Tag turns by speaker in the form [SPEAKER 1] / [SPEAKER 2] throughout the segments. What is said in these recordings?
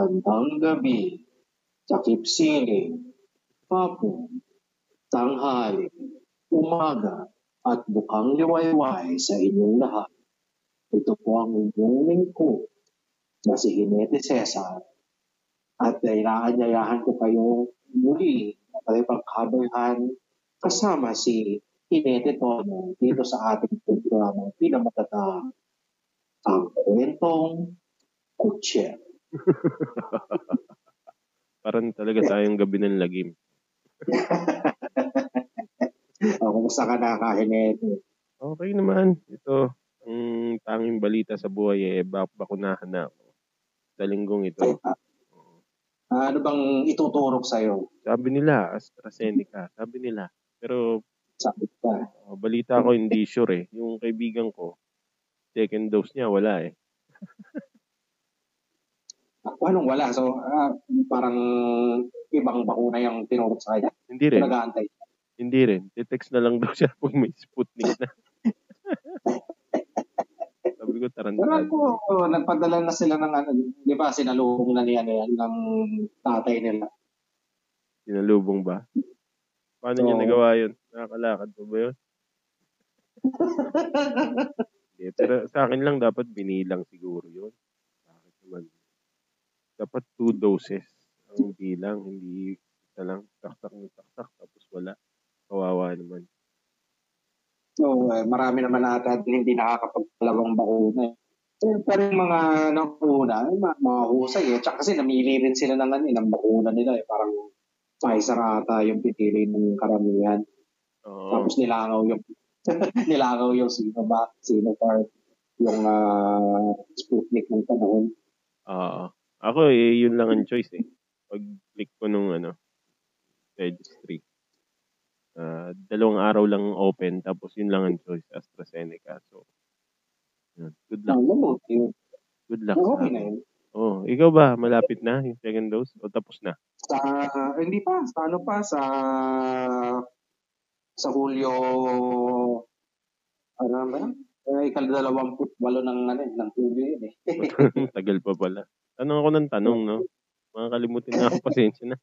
[SPEAKER 1] Bandang gabi, takip siling, hapon, tanghali, umaga, at bukang liwayway sa inyong lahat. Ito po ang inyong lingkod na si Hinete Cesar. At inaanyayahan ko kayo muli na kayo pagkabayan kasama si Hinete Tono dito sa ating programa pinamatatang ang kwentong kutser.
[SPEAKER 2] Parang talaga tayong gabi ng lagim.
[SPEAKER 1] o, kumusta ka na kahinete?
[SPEAKER 2] Okay naman. Ito, ang tanging balita sa buhay eh, bak bakunahan na ako. Sa linggong ito.
[SPEAKER 1] Ay, ah, ano bang ituturok sa'yo?
[SPEAKER 2] Sabi nila, AstraZeneca. Sabi nila. Pero
[SPEAKER 1] Sabi ka.
[SPEAKER 2] oh, balita ko hindi sure eh. Yung kaibigan ko, second dose niya, wala eh.
[SPEAKER 1] Anong wala? So, ah, parang ibang bakuna yung tinurok sa kanya.
[SPEAKER 2] Hindi rin.
[SPEAKER 1] Nag-aantay.
[SPEAKER 2] Hindi rin. Te-text na lang daw siya pag may Sputnik na. Sabi ko,
[SPEAKER 1] Pero
[SPEAKER 2] tarantad.
[SPEAKER 1] ako, oh, nagpadala na sila ng ano, di ba, sinalubong na niya yan ng tatay nila.
[SPEAKER 2] Sinalubong ba? Paano niya
[SPEAKER 1] Oo.
[SPEAKER 2] nagawa yun? Nakakalakad pa ba yun? Hindi, pero sa akin lang dapat binilang siguro yun. Bakit naman? Dapat two doses ang bilang, hindi isa lang taktak ng taktak tapos wala. Kawawa naman.
[SPEAKER 1] So, eh, marami naman ata hindi nakakapagpalawang bakuna. Eh, pero yung mga nauna, eh, mga, mga husay eh. Tsaka kasi namili rin sila ng, ano, eh, ng bakuna nila eh. Parang Pfizer ata yung pinili ng karamihan.
[SPEAKER 2] Oo.
[SPEAKER 1] Tapos nilangaw yung nilangaw yung Sinovac, Sinopharm, yung ah, Sputnik ng panahon.
[SPEAKER 2] Oo. Ako eh, yun lang ang choice eh. Pag-click ko nung ano, registry. Ah, dalawang araw lang open, tapos yun lang ang choice, AstraZeneca. So, yun. good luck. Good luck.
[SPEAKER 1] Okay
[SPEAKER 2] sa
[SPEAKER 1] na yun.
[SPEAKER 2] Oh, ikaw ba, malapit na yung second dose? O tapos na?
[SPEAKER 1] Sa, hindi pa, sa ano pa, sa sa Hulyo, ano ba? Eh, ikaldalawamput walo ng, ano, ng Hulyo yun eh.
[SPEAKER 2] Tagal pa pala. Tanong ako ng tanong, no? Makakalimutin na ako, pasensya na.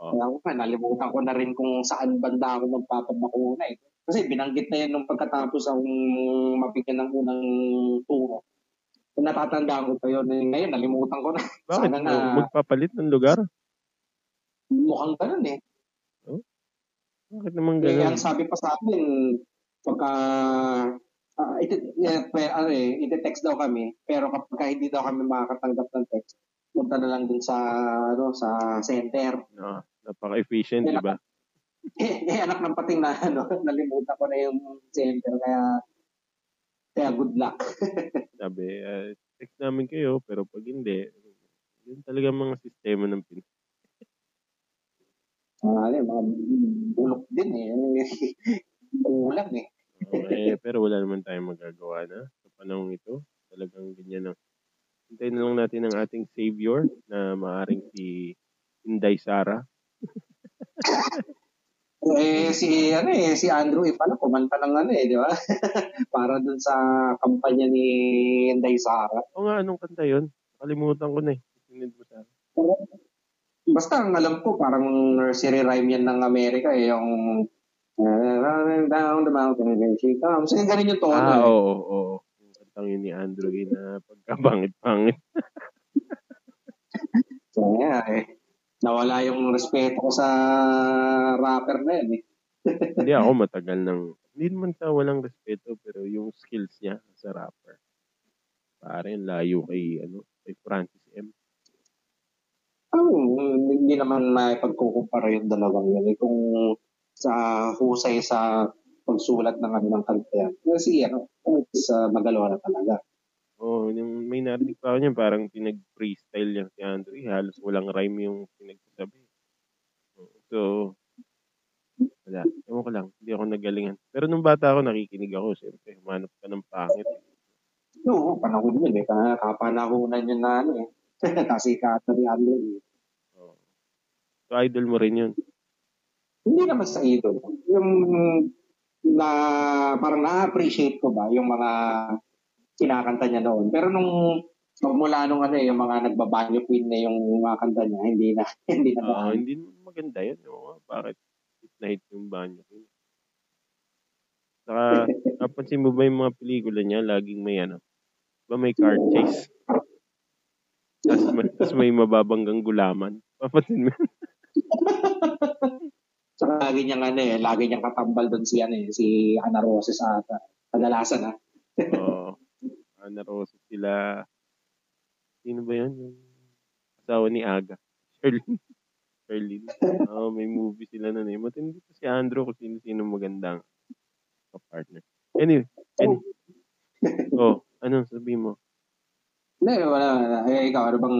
[SPEAKER 2] Oh.
[SPEAKER 1] Ako pa, nalimutan ko na rin kung saan banda ako magpapabakuna eh. Kasi binanggit na yan nung pagkatapos ang mapigyan ng unang turo. Kung natatandaan ko pa yun, eh, ngayon nalimutan ko na.
[SPEAKER 2] Bakit?
[SPEAKER 1] Sana nga.
[SPEAKER 2] Magpapalit ng lugar?
[SPEAKER 1] Mukhang ganun eh.
[SPEAKER 2] Bakit naman
[SPEAKER 1] Eh,
[SPEAKER 2] ganun?
[SPEAKER 1] ang sabi pa sa akin, pagka uh, iti, eh, pe- ano eh, iti-text daw kami, pero kapag hindi daw kami makakatanggap ng text, punta na lang dun sa ano sa center.
[SPEAKER 2] No, napaka-efficient, di ba?
[SPEAKER 1] Eh, eh anak ng pating na ano, nalimutan ko na yung center kaya kaya good luck.
[SPEAKER 2] Sabi, ah, text namin kayo, pero pag hindi, yun talaga mga sistema ng Pinoy.
[SPEAKER 1] Ah, ano, eh, mga bulok din eh. Kulang eh.
[SPEAKER 2] Okay, pero wala naman tayong magagawa na sa panahong ito. Talagang ganyan ang Hintayin na lang natin ang ating savior na maaring si Inday Sara.
[SPEAKER 1] Eh, si, ano eh, si Andrew eh, pala, kumanta ng ano eh, di ba? Para dun sa kampanya ni Inday Sara.
[SPEAKER 2] O nga, anong kanta yun? Kalimutan ko na eh. Sinend mo sa akin.
[SPEAKER 1] Basta ang alam ko, parang nursery rhyme yan ng Amerika eh, yung running down the mountain and she comes. Yung ganun yung tono.
[SPEAKER 2] Ah,
[SPEAKER 1] eh.
[SPEAKER 2] oo, oo, oo. Yung kantang yun ni Andrew eh, na pagkabangit-pangit.
[SPEAKER 1] So, yeah, eh. Nawala yung respeto ko sa rapper na yun eh.
[SPEAKER 2] Hindi ako matagal ng, hindi naman sa walang respeto, pero yung skills niya sa rapper. Pare, layo kay, ano, kay Francis M.
[SPEAKER 1] Oh, hindi naman maipagkukumpara yung dalawang yun. Eh, kung sa husay sa pagsulat ng ano ng kanta yan. Kasi ano, sa magalawa na talaga.
[SPEAKER 2] Oh, yung may narinig pa ako niya, parang pinag-freestyle niya si Andrew. Eh, halos walang rhyme yung pinagsasabi. So, wala. Ewan ko lang. Hindi ako nagalingan. Pero nung bata ako, nakikinig ako. Siyempre, humanap ka ng pangit.
[SPEAKER 1] Oo, panahon yun eh. Kapanahonan yun na ano eh. Kasi kata ni Andrew eh.
[SPEAKER 2] Oh. So, idol mo rin yun.
[SPEAKER 1] Hindi naman sa idol. Yung na parang na-appreciate ko ba yung mga kinakanta niya noon. Pero nung So, mula nung ano eh, yung mga nagbabanyo queen na yung mga kanta niya, hindi na, hindi na uh,
[SPEAKER 2] hindi maganda yun. Oo, bakit hit na hit yung banyo queen? Saka, napansin mo ba yung mga pelikula niya, laging may ano, ba may car chase? Tapos may, tas may mababanggang gulaman. Papansin mo
[SPEAKER 1] Saka lagi niyang ano eh, lagi niyang katambal doon si ano eh, si Ana Roses ata. Kadalasan ah.
[SPEAKER 2] Oo. Ana Roses sila. Sino ba yan? Yung asawa ni Aga. Sherlyn. Sherlyn. Oo, may movie sila nun eh. Matindi pa si Andrew kung sino-sino magandang partner. Anyway. anyway. Oh, ano sabi mo?
[SPEAKER 1] Hindi, wala, wala. Eh, ikaw, ano bang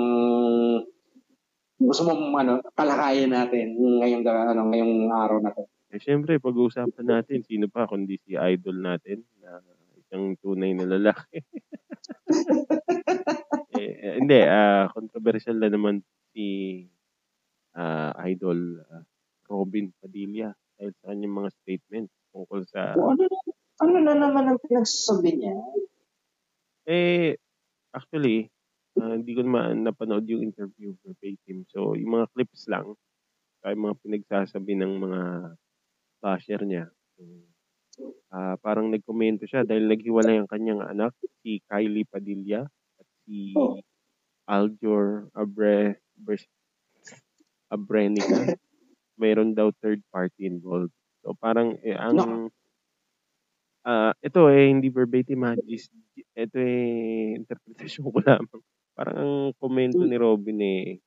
[SPEAKER 1] gusto mong ano, kalakayan natin ngayong, ano, ngayong araw na to?
[SPEAKER 2] Eh, syempre, pag-uusapan natin, sino pa kundi si idol natin na isang tunay na lalaki. eh, hindi, uh, controversial na naman si uh, idol uh, Robin Padilla dahil sa kanyang mga statement tungkol sa...
[SPEAKER 1] O, ano, ano na naman ang pinagsasabi niya?
[SPEAKER 2] Eh, actually, uh, hindi ko naman napanood yung interview verbatim. So, yung mga clips lang, kaya mga pinagsasabi ng mga basher niya. Uh, parang nagkomento siya dahil naghiwalay ang kanyang anak, si Kylie Padilla at si Aljor Abre, Abrenica. Mayroon daw third party involved. So parang eh, ang uh, ito eh hindi verbatim ha. Ito eh interpretation ko lamang. Parang ang komento ni Robin eh,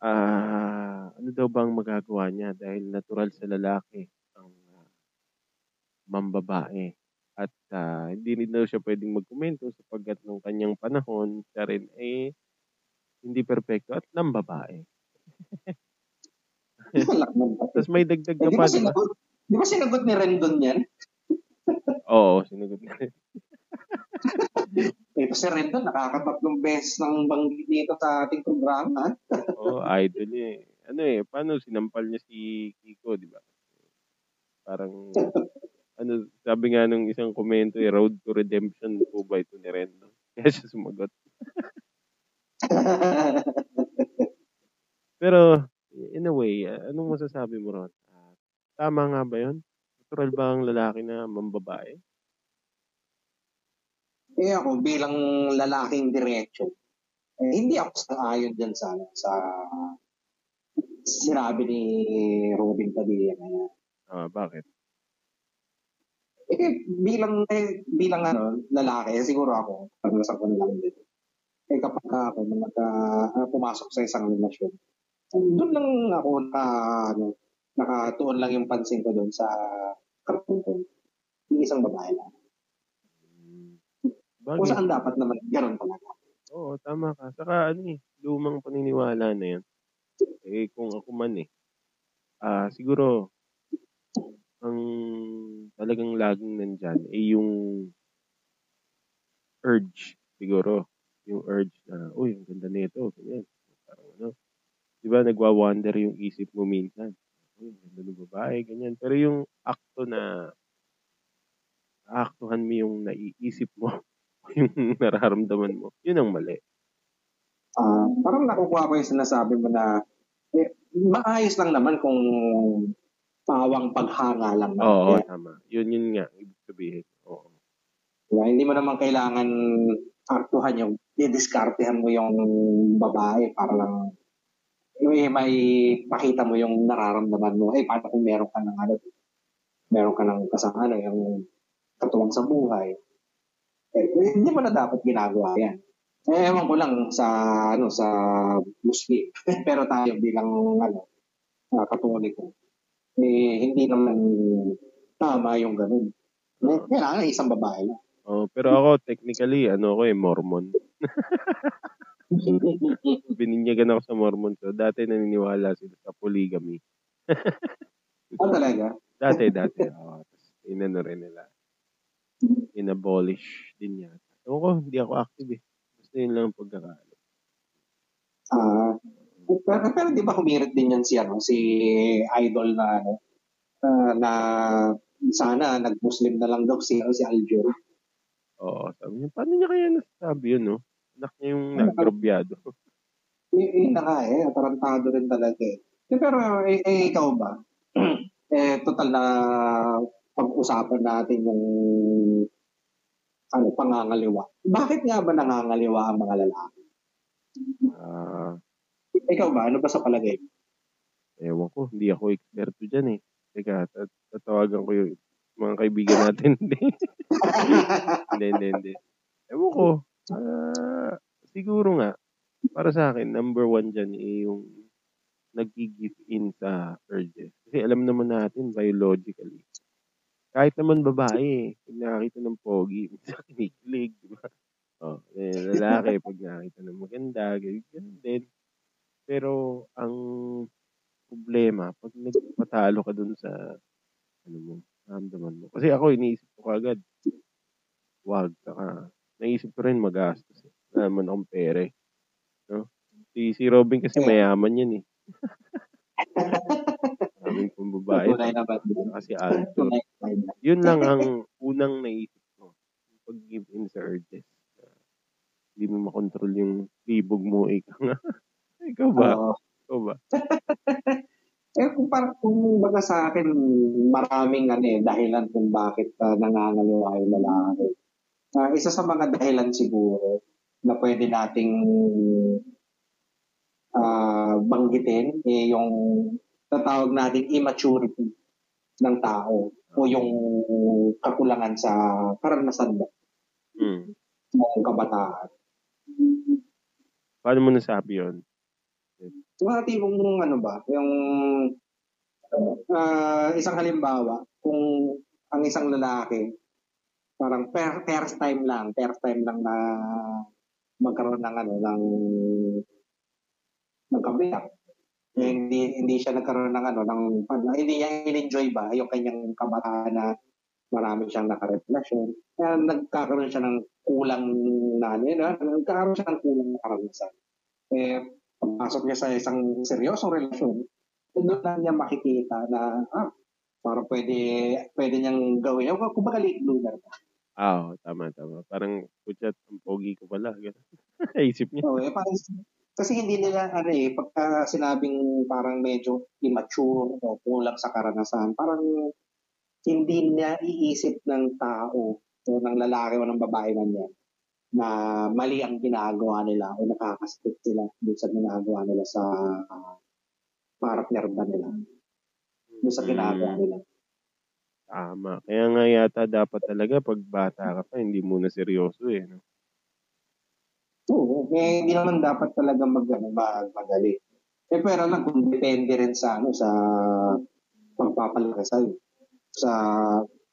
[SPEAKER 2] ah, ano daw bang magagawa niya dahil natural sa lalaki ang uh, mambabae. At uh, hindi rin daw siya pwedeng magkomento sapagkat nung kanyang panahon, siya rin eh, hindi perpekto at nang babae. Tapos may dagdag
[SPEAKER 1] ka
[SPEAKER 2] pa.
[SPEAKER 1] Di ba, di ba sinagot ni Rendon yan?
[SPEAKER 2] Oo, sinagot ni Rendon.
[SPEAKER 1] Ito si Rendon, nakakatatlong beses ng banggit dito sa ating programa.
[SPEAKER 2] Oo, oh, idol niya eh. Ano eh, paano sinampal niya si Kiko, di ba? Parang, ano, sabi nga nung isang komento eh, road to redemption po ba ito ni Rendon? Kaya siya sumagot. Pero, in a way, anong masasabi mo ron? Uh, tama nga ba yun? Natural ba ang lalaki na mambabae?
[SPEAKER 1] Eh ako bilang lalaking diretso, eh, hindi ako sang-ayon dyan sa, sa sinabi ni Robin Padilla na yan.
[SPEAKER 2] Ah, bakit?
[SPEAKER 1] Eh, bilang, eh, bilang ano, lalaki, eh, siguro ako, pag-usap ko na lang din. Eh, kapag ako, nagka, uh, pumasok sa isang relasyon, doon lang ako na, ano, nakatuon lang yung pansin ko doon sa ko. Yung isang babae lang. Bagay. Kung saan dapat naman, ganoon talaga.
[SPEAKER 2] Oo, tama ka. Saka ano eh, lumang paniniwala na yan. Eh, kung ako man eh, ah uh, siguro, ang talagang laging nandyan eh yung urge, siguro. Yung urge na, uy, ang ganda nito, ganyan. Parang ano, di ba, nagwa-wonder yung isip mo minsan. Uy, ang ganda ng babae, ganyan. Pero yung akto na, aaktuhan mo yung naiisip mo yung nararamdaman mo, yun ang mali.
[SPEAKER 1] Uh, parang nakukuha ko yung sinasabi mo na eh, maayos lang naman kung pawang paghanga lang.
[SPEAKER 2] Oo, Kaya, tama. Yun, yun nga, ibig sabihin. Oo.
[SPEAKER 1] Diba? Hindi mo naman kailangan aktuhan yung, didiskartehan mo yung babae para lang eh, may pakita mo yung nararamdaman mo. Eh, paano kung meron ka ng ano, meron ka ng kasama, ano, yung katuwang sa buhay eh, hindi mo na dapat ginagawa yan. Eh, ewan ko lang sa, ano, sa Muslim. Pero tayo bilang, ano, uh, katoliko, eh, hindi naman tama yung ganun. Eh, kailangan isang babae lang.
[SPEAKER 2] Oh, pero ako, technically, ano ako eh, Mormon. Bininyagan ako sa Mormon. So, dati naniniwala sila sa polygamy.
[SPEAKER 1] ah, talaga?
[SPEAKER 2] Dati, dati. Oh, inano rin nila in-abolish din yata. Ewan ko, hindi ako active eh. Basta yun lang ang pagkakaalam.
[SPEAKER 1] Ah, uh, pero, pero di ba humirit din yan si, ano, si idol na, ano, uh, na sana nag-Muslim na lang daw si, ano, si Aljur.
[SPEAKER 2] Oo, sabi niya, paano niya kaya nasasabi yun, no? Anak niya yung konfidyado.
[SPEAKER 1] Y- yun na nga eh, atarantado rin talaga eh. Eh, Pero eh, eh, ikaw ba? eh, total na pag-usapan natin yung ano, pangangaliwa. Bakit nga ba nangangaliwa ang mga lalaki?
[SPEAKER 2] Ah,
[SPEAKER 1] Ikaw ba? Ano ba sa palagay? mo?
[SPEAKER 2] ewan ko, hindi ako eksperto dyan eh. Teka, tat- tatawagan ko yung mga kaibigan natin. Hindi, hindi, hindi. Ewan ko. Ah, siguro nga, para sa akin, number one dyan eh, yung nag-give in sa urges. Kasi alam naman natin, biologically, kahit naman babae, pag nakakita ng pogi, minsan kinikilig, di ba? Oh, eh, lalaki, pag nakakita ng maganda, ganyan, ganun din. Pero, ang problema, pag nagpatalo ka dun sa, ano mo, ramdaman mo. Kasi ako, iniisip ko kagad, wag, saka, naisip ko rin magastos. Eh. Wala naman akong pere. No? Si, si Robin kasi mayaman yan eh. Maraming pang babae.
[SPEAKER 1] Tunay naman.
[SPEAKER 2] Saka si Alto.
[SPEAKER 1] Tunay.
[SPEAKER 2] Yun lang ang unang naisip ko. Pag-give in sa urges. Na Hindi mo makontrol yung libog mo. Ikaw nga. Ikaw ba?
[SPEAKER 1] Oo.
[SPEAKER 2] Ikaw ba?
[SPEAKER 1] Eh, kung, para, kung baga sa akin, maraming ano, eh, dahilan kung bakit uh, nangangaliwa yung lalaki. Ah, isa sa mga dahilan siguro na pwede nating ah, banggitin eh, yung tatawag nating immaturity ng tao o yung kakulangan sa karanasan ba
[SPEAKER 2] Hmm.
[SPEAKER 1] ng kabataan.
[SPEAKER 2] Paano mo nasabi yun?
[SPEAKER 1] Mga tipong ano ba, yung ah, isang halimbawa, kung ang isang lalaki, parang per, first time lang, first time lang na magkaroon ng ano, ng ng kabiyak. Eh, hindi hindi siya nagkaroon ng ano ng hindi niya in-enjoy ba yung kanyang kabataan na marami siyang nakarelasyon. Kaya nagkakaroon siya ng kulang na ano, yun, ah, nagkakaroon siya ng kulang na karanasan. Eh, pagpasok niya sa isang seryosong relasyon, doon lang niya makikita na, ah, parang pwede, pwede niyang gawin. Yung kumbaga late bloomer.
[SPEAKER 2] Ah, oo, tama, tama. Parang, putya, ang pogi ko pala. Isip niya.
[SPEAKER 1] So, eh, parang, kasi hindi nila, ano eh, pagka sinabing parang medyo immature o kulang sa karanasan, parang hindi niya iisip ng tao o ng lalaki o ng babae man yan na mali ang ginagawa nila o nakakasakit sila doon sa ginagawa nila sa partner ba nila. Doon sa ginagawa
[SPEAKER 2] Mm,
[SPEAKER 1] nila.
[SPEAKER 2] tama. Kaya nga yata dapat talaga pag bata ka pa, hindi muna seryoso eh. No?
[SPEAKER 1] Oo, eh, hindi naman dapat talaga mag, ano, mag, magali. Eh, pero lang kung depende rin sa, ano, sa pagpapalaki sa'yo. Sa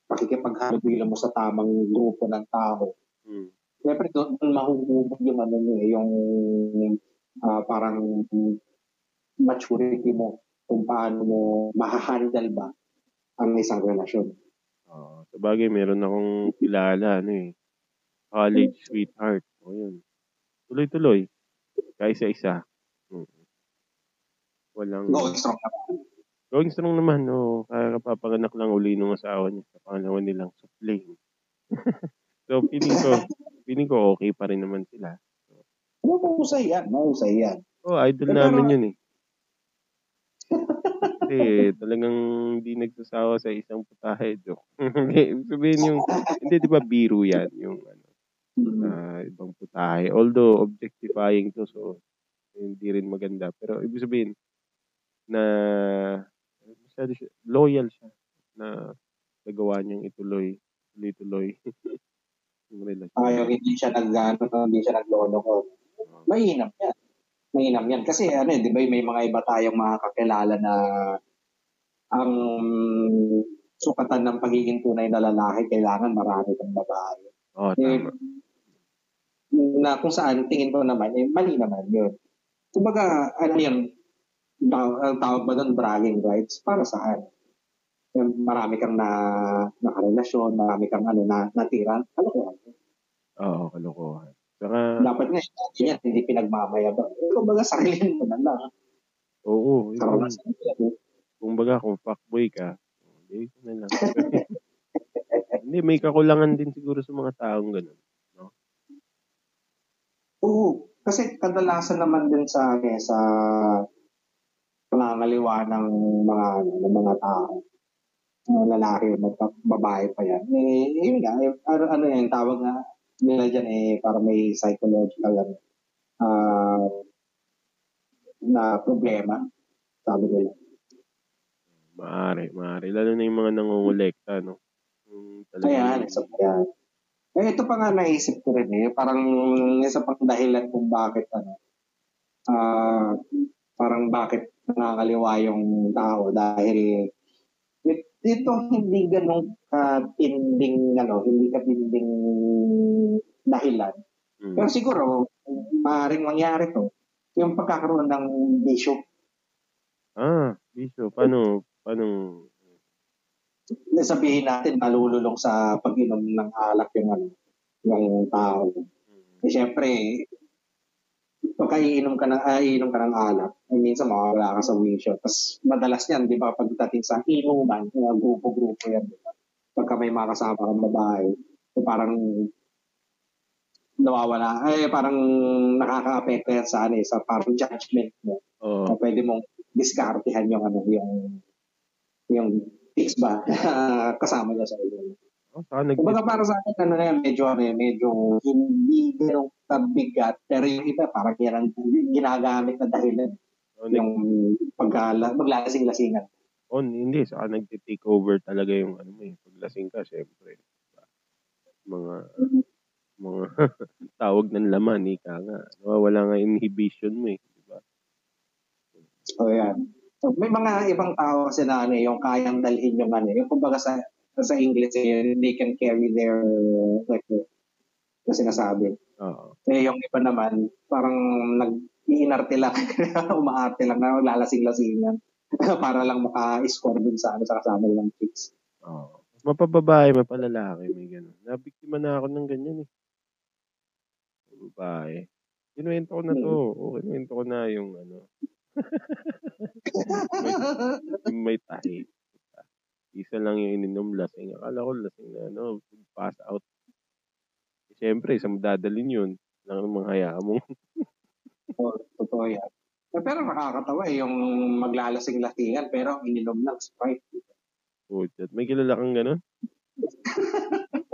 [SPEAKER 1] pakikipaghalubilo mo sa tamang grupo ng tao.
[SPEAKER 2] Hmm.
[SPEAKER 1] Siyempre, doon, doon mahuhubog yung, ano, mo eh, yung ah, parang maturity mo kung paano mo mahahandle ba ang isang relasyon.
[SPEAKER 2] Oo. sa bagay, meron akong kilala, ano eh, college sweetheart. O yun. Tuloy-tuloy. Kaysa isa. Hmm. Walang...
[SPEAKER 1] Go strong naman.
[SPEAKER 2] Going strong naman, no. Kaya kapapanganak lang uli nung asawa niya sa pangalawa nilang supling. so, feeling ko, feeling ko okay pa rin naman sila.
[SPEAKER 1] Ano, mahusay yan, mahusay yan.
[SPEAKER 2] Oh, idol
[SPEAKER 1] Eh,
[SPEAKER 2] namin
[SPEAKER 1] pero-
[SPEAKER 2] yun eh. Kasi talagang hindi nagsasawa sa isang putahe, joke. Sabihin yung, hindi, di ba biro yan, yung ano,
[SPEAKER 1] Mm.
[SPEAKER 2] ah, ibang putahe. Although, objectifying to, so, hindi rin maganda. Pero, ibig sabihin, na, masyado siya, loyal siya, na nagawa niyang ituloy, tuloy-tuloy. yung relasyon.
[SPEAKER 1] Ayaw, hindi siya nag, ano, hindi siya naglolo ko. Mainam yan. Mainam yan. Kasi ano, eh, di ba may mga iba tayong mga kakilala na ang sukatan ng pagiging tunay na lalaki, kailangan marami kang babae.
[SPEAKER 2] Oh,
[SPEAKER 1] Eh,
[SPEAKER 2] tama.
[SPEAKER 1] Na kung saan tingin ko naman, eh, mali naman yun. Kumbaga, ano yun, taw- ang tawag ba doon, bragging rights? Para saan? Yung Marami kang na, nakarelasyon, marami kang ano, na, natira. Ko?
[SPEAKER 2] Oo, kalokohan. Saka,
[SPEAKER 1] Dapat nga, yan, hindi pinagmamayabang. Eh, kumbaga, sarili mo na lang.
[SPEAKER 2] oo, yun.
[SPEAKER 1] Karanasan mo yan.
[SPEAKER 2] Kung baga, kung fuckboy ka, hindi ko na lang. hindi, may kakulangan din siguro sa mga taong ganun.
[SPEAKER 1] Oo. kasi kadalasan naman din sa eh, sa pangangaliwa ng mga ano, ng mga tao mga lalaki o babae pa yan eh yun nga eh, ano, ano yan tawag nga nila dyan eh para may psychological ano, uh, na problema sabi nila
[SPEAKER 2] Maari, maari. Lalo na yung mga nangungulekta, no?
[SPEAKER 1] Yung Ayan, isa pa yan. Eh, ito pa nga naisip ko rin eh. Parang isa pang dahilan kung bakit ano. Uh, parang bakit nakakaliwa yung tao dahil dito hindi ganong katinding ano, hindi katinding dahilan. Mm. Pero siguro, maaaring mangyari to, yung pagkakaroon ng bisyo.
[SPEAKER 2] Ah, bisyo. Paano, Paano?
[SPEAKER 1] Sabihin natin, malululong sa pag-inom ng alak yung, ano, yung tao. Hmm. Eh, syempre, pagka iinom ka ng, ah, iinom ka ng alak, eh, minsan mawawala ka sa wisyo. Tapos madalas yan, di ba, pagdating sa inuman, mga grupo-grupo yan, di ba? Pagka may mga kasama kang babae, so parang nawawala, eh parang nakaka-apekto yan sa, ano, eh, sa parang judgment mo. Oh. Na pwede mong diskartehan yung, ano, yung yung fix ba kasama niya sa iyo. Oh, nag- Kumbaga para sa akin, ano na yan, medyo, ano, medyo hindi ganun kabigat, pero yung iba parang yan ginagamit na dahilan. Oh, yung pagkala, maglalasing-lasingan.
[SPEAKER 2] Oh, hindi. Saka nag-take over talaga yung ano mo eh. Paglasing ka, syempre. Mga, mga tawag ng laman, ika nga. Nawawala nga inhibition mo eh. Diba?
[SPEAKER 1] Oh, yan. So, may mga ibang tao kasi na ano, yung kayang dalhin yung ano, yung kumbaga sa sa English, eh, they can carry their like na sinasabi. Oo. Eh, yung iba naman, parang nag-iinarte lang, umaarte lang na lalasing-lasingan para lang maka-score dun sa, ano, sa kasama ng chicks.
[SPEAKER 2] Oo. Mapababae, mapalalaki, may gano'n. Nabiktima na ako ng ganyan eh. Babae. Kinuwento ko na to. Hmm. O, kinuwento ko na yung ano, may, may tahi. Isa lang yung ininom lasing. Akala ko lasing na ano, pass out. Eh, Siyempre, isang dadalin yun. Lang ang mga hayaan mo.
[SPEAKER 1] oh, totoo yan. Pero nakakatawa eh, yung maglalasing-lasingan pero ininom ng Sprite.
[SPEAKER 2] Puchat. May kilala kang gano'n?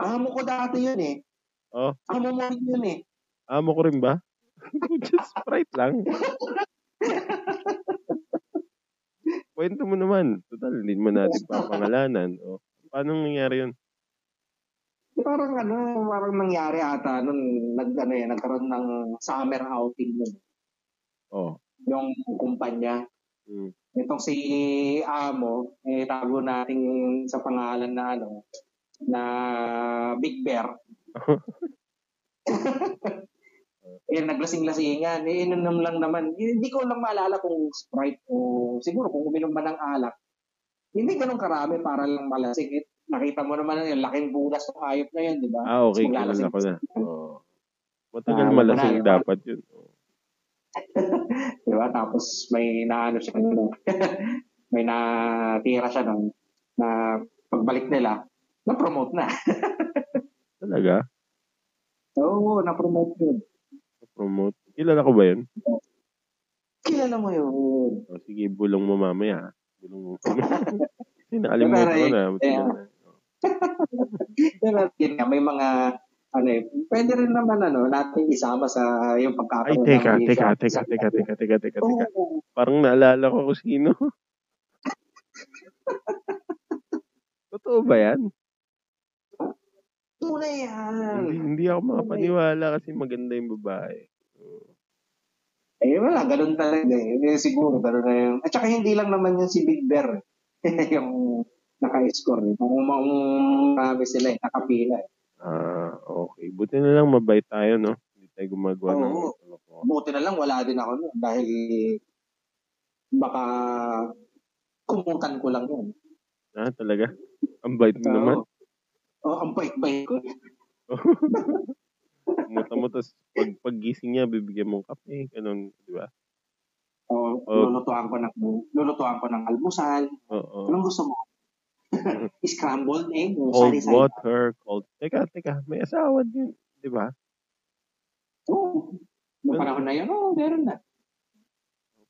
[SPEAKER 1] Amo ko dati yun eh.
[SPEAKER 2] Oh.
[SPEAKER 1] Amo mo rin yun eh.
[SPEAKER 2] Amo ko rin ba? Just Sprite lang. Kwento mo naman. Total, hindi mo natin papangalanan. O, paano nangyari yun?
[SPEAKER 1] Parang ano, parang nangyari ata nung nag, ano, eh, nagkaroon ng summer outing nun.
[SPEAKER 2] Oh.
[SPEAKER 1] Yung kumpanya. Hmm. Itong si Amo, eh, tago natin sa pangalan na ano, na Big Bear. eh, naglasing-lasingan, eh, ininom lang naman. Hindi ko lang maalala kung Sprite o siguro kung uminom man ng alak. Hindi ganun karami para lang malasing. Eh, nakita mo naman yung laking bulas ng ayop na yan, di ba?
[SPEAKER 2] Ah, okay. Kilala ko na. Oh. Matagal uh, malasing na, dapat yun.
[SPEAKER 1] Di ba? Tapos may naano siya, ano, may natira siya nung na pagbalik nila, na-promote na.
[SPEAKER 2] Talaga?
[SPEAKER 1] Oo, na-promote yun
[SPEAKER 2] promote. Kilala ko ba yun?
[SPEAKER 1] Kilala mo yun.
[SPEAKER 2] O, sige, bulong mo mamaya. Ah. Bulong mo. Hindi, nakalimutan ko na. Eh, yeah.
[SPEAKER 1] Pero yun nga, may mga ano eh, pwede rin naman ano, natin isama sa yung pagkakaroon.
[SPEAKER 2] Ay, teka, ng teka, teka, teka, teka, teka, teka, teka. Oh. Parang naalala ko kung sino. Totoo ba yan?
[SPEAKER 1] Tunay yan.
[SPEAKER 2] Hindi, hindi ako makapaniwala kasi maganda yung babae.
[SPEAKER 1] Eh, wala, ganun talaga eh. eh siguro, ganun na yung... At saka hindi lang naman yung si Big Bear. yung naka-score. Eh. Kung marami sila eh, nakapila eh.
[SPEAKER 2] Ah, okay. Buti na lang mabait tayo, no? Hindi tayo gumagawa
[SPEAKER 1] Oo, ng... Oo. Buti na lang wala din ako no? Dahil baka kumutan ko lang yun.
[SPEAKER 2] Ah, talaga? Ang bait mo uh, naman?
[SPEAKER 1] Oo, oh, ang bait-bait ko.
[SPEAKER 2] Muta mo, tapos pag, paggising niya, bibigyan mong kape, ganun, di ba?
[SPEAKER 1] Oo, oh, lulutuan ko ng, lulutuan ko ng almusal. Oo. Anong gusto mo? Scrambled egg,
[SPEAKER 2] cold sari water, cold... Teka, teka, may asawa din, di ba?
[SPEAKER 1] Oo. Noong panahon na yun, oo, meron na.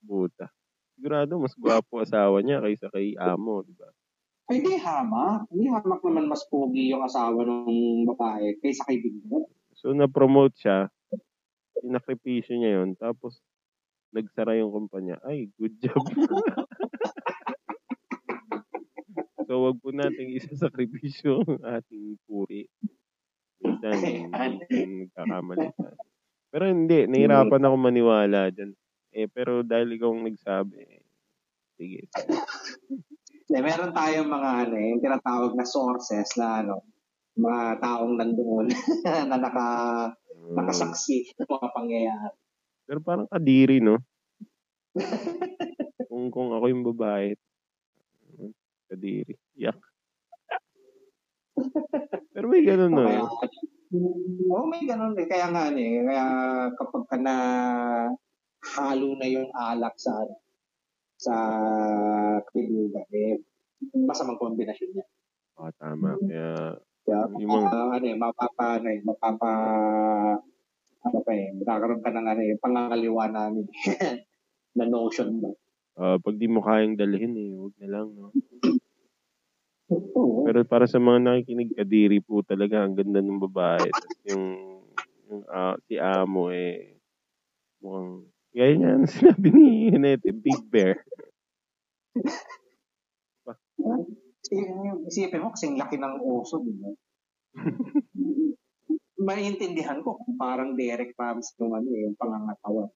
[SPEAKER 2] Puta. Sigurado, mas gwapo asawa niya kaysa kay amo, di ba?
[SPEAKER 1] Ay, di hamak. Hindi hamak naman mas pogi yung asawa ng babae kaysa kay Bigger.
[SPEAKER 2] So, na-promote siya. Sinakripisyo niya yun. Tapos, nagsara yung kumpanya. Ay, good job. so, wag po natin isasakripisyo ang ating puri. Minsan, nagkakamali tayo. Pero hindi, nahirapan ako maniwala dyan. Eh, pero dahil ikaw ang nagsabi, eh, sige.
[SPEAKER 1] Eh, meron tayong mga ano, eh, yung tinatawag na sources na ano, mga taong nandoon na naka,
[SPEAKER 2] Hmm.
[SPEAKER 1] nakasaksi ng mga pangyayari.
[SPEAKER 2] Pero parang kadiri, no? kung kung ako yung babae, kadiri. Yak. Pero may ganun, no?
[SPEAKER 1] Kaya, oo, may ganun eh. Kaya nga eh, kaya kapag ka na halo na yung alak sa sa kaibigan, eh, masamang kombinasyon niya.
[SPEAKER 2] Oo, tama. Kaya,
[SPEAKER 1] Kaya,
[SPEAKER 2] Yung mga-
[SPEAKER 1] uh, ano eh, mapapa, ano eh, mapapa, ano pa eh, magkakaroon ka ng ano eh, pangangaliwa namin na notion ba.
[SPEAKER 2] ah, pag di mo kayang dalhin, eh, huwag na lang, no? Pero para sa mga nakikinig, kadiri po talaga. Ang ganda ng babae. Tapos yung, yung ah, si Amo, eh, mukhang, gaya niya, ano sinabi ni Hinete, Big Bear.
[SPEAKER 1] Isipin, isipin mo, kasing laki ng oso, di ba? Maintindihan ko kung parang Derek yung ano eh, yung pangangatawan.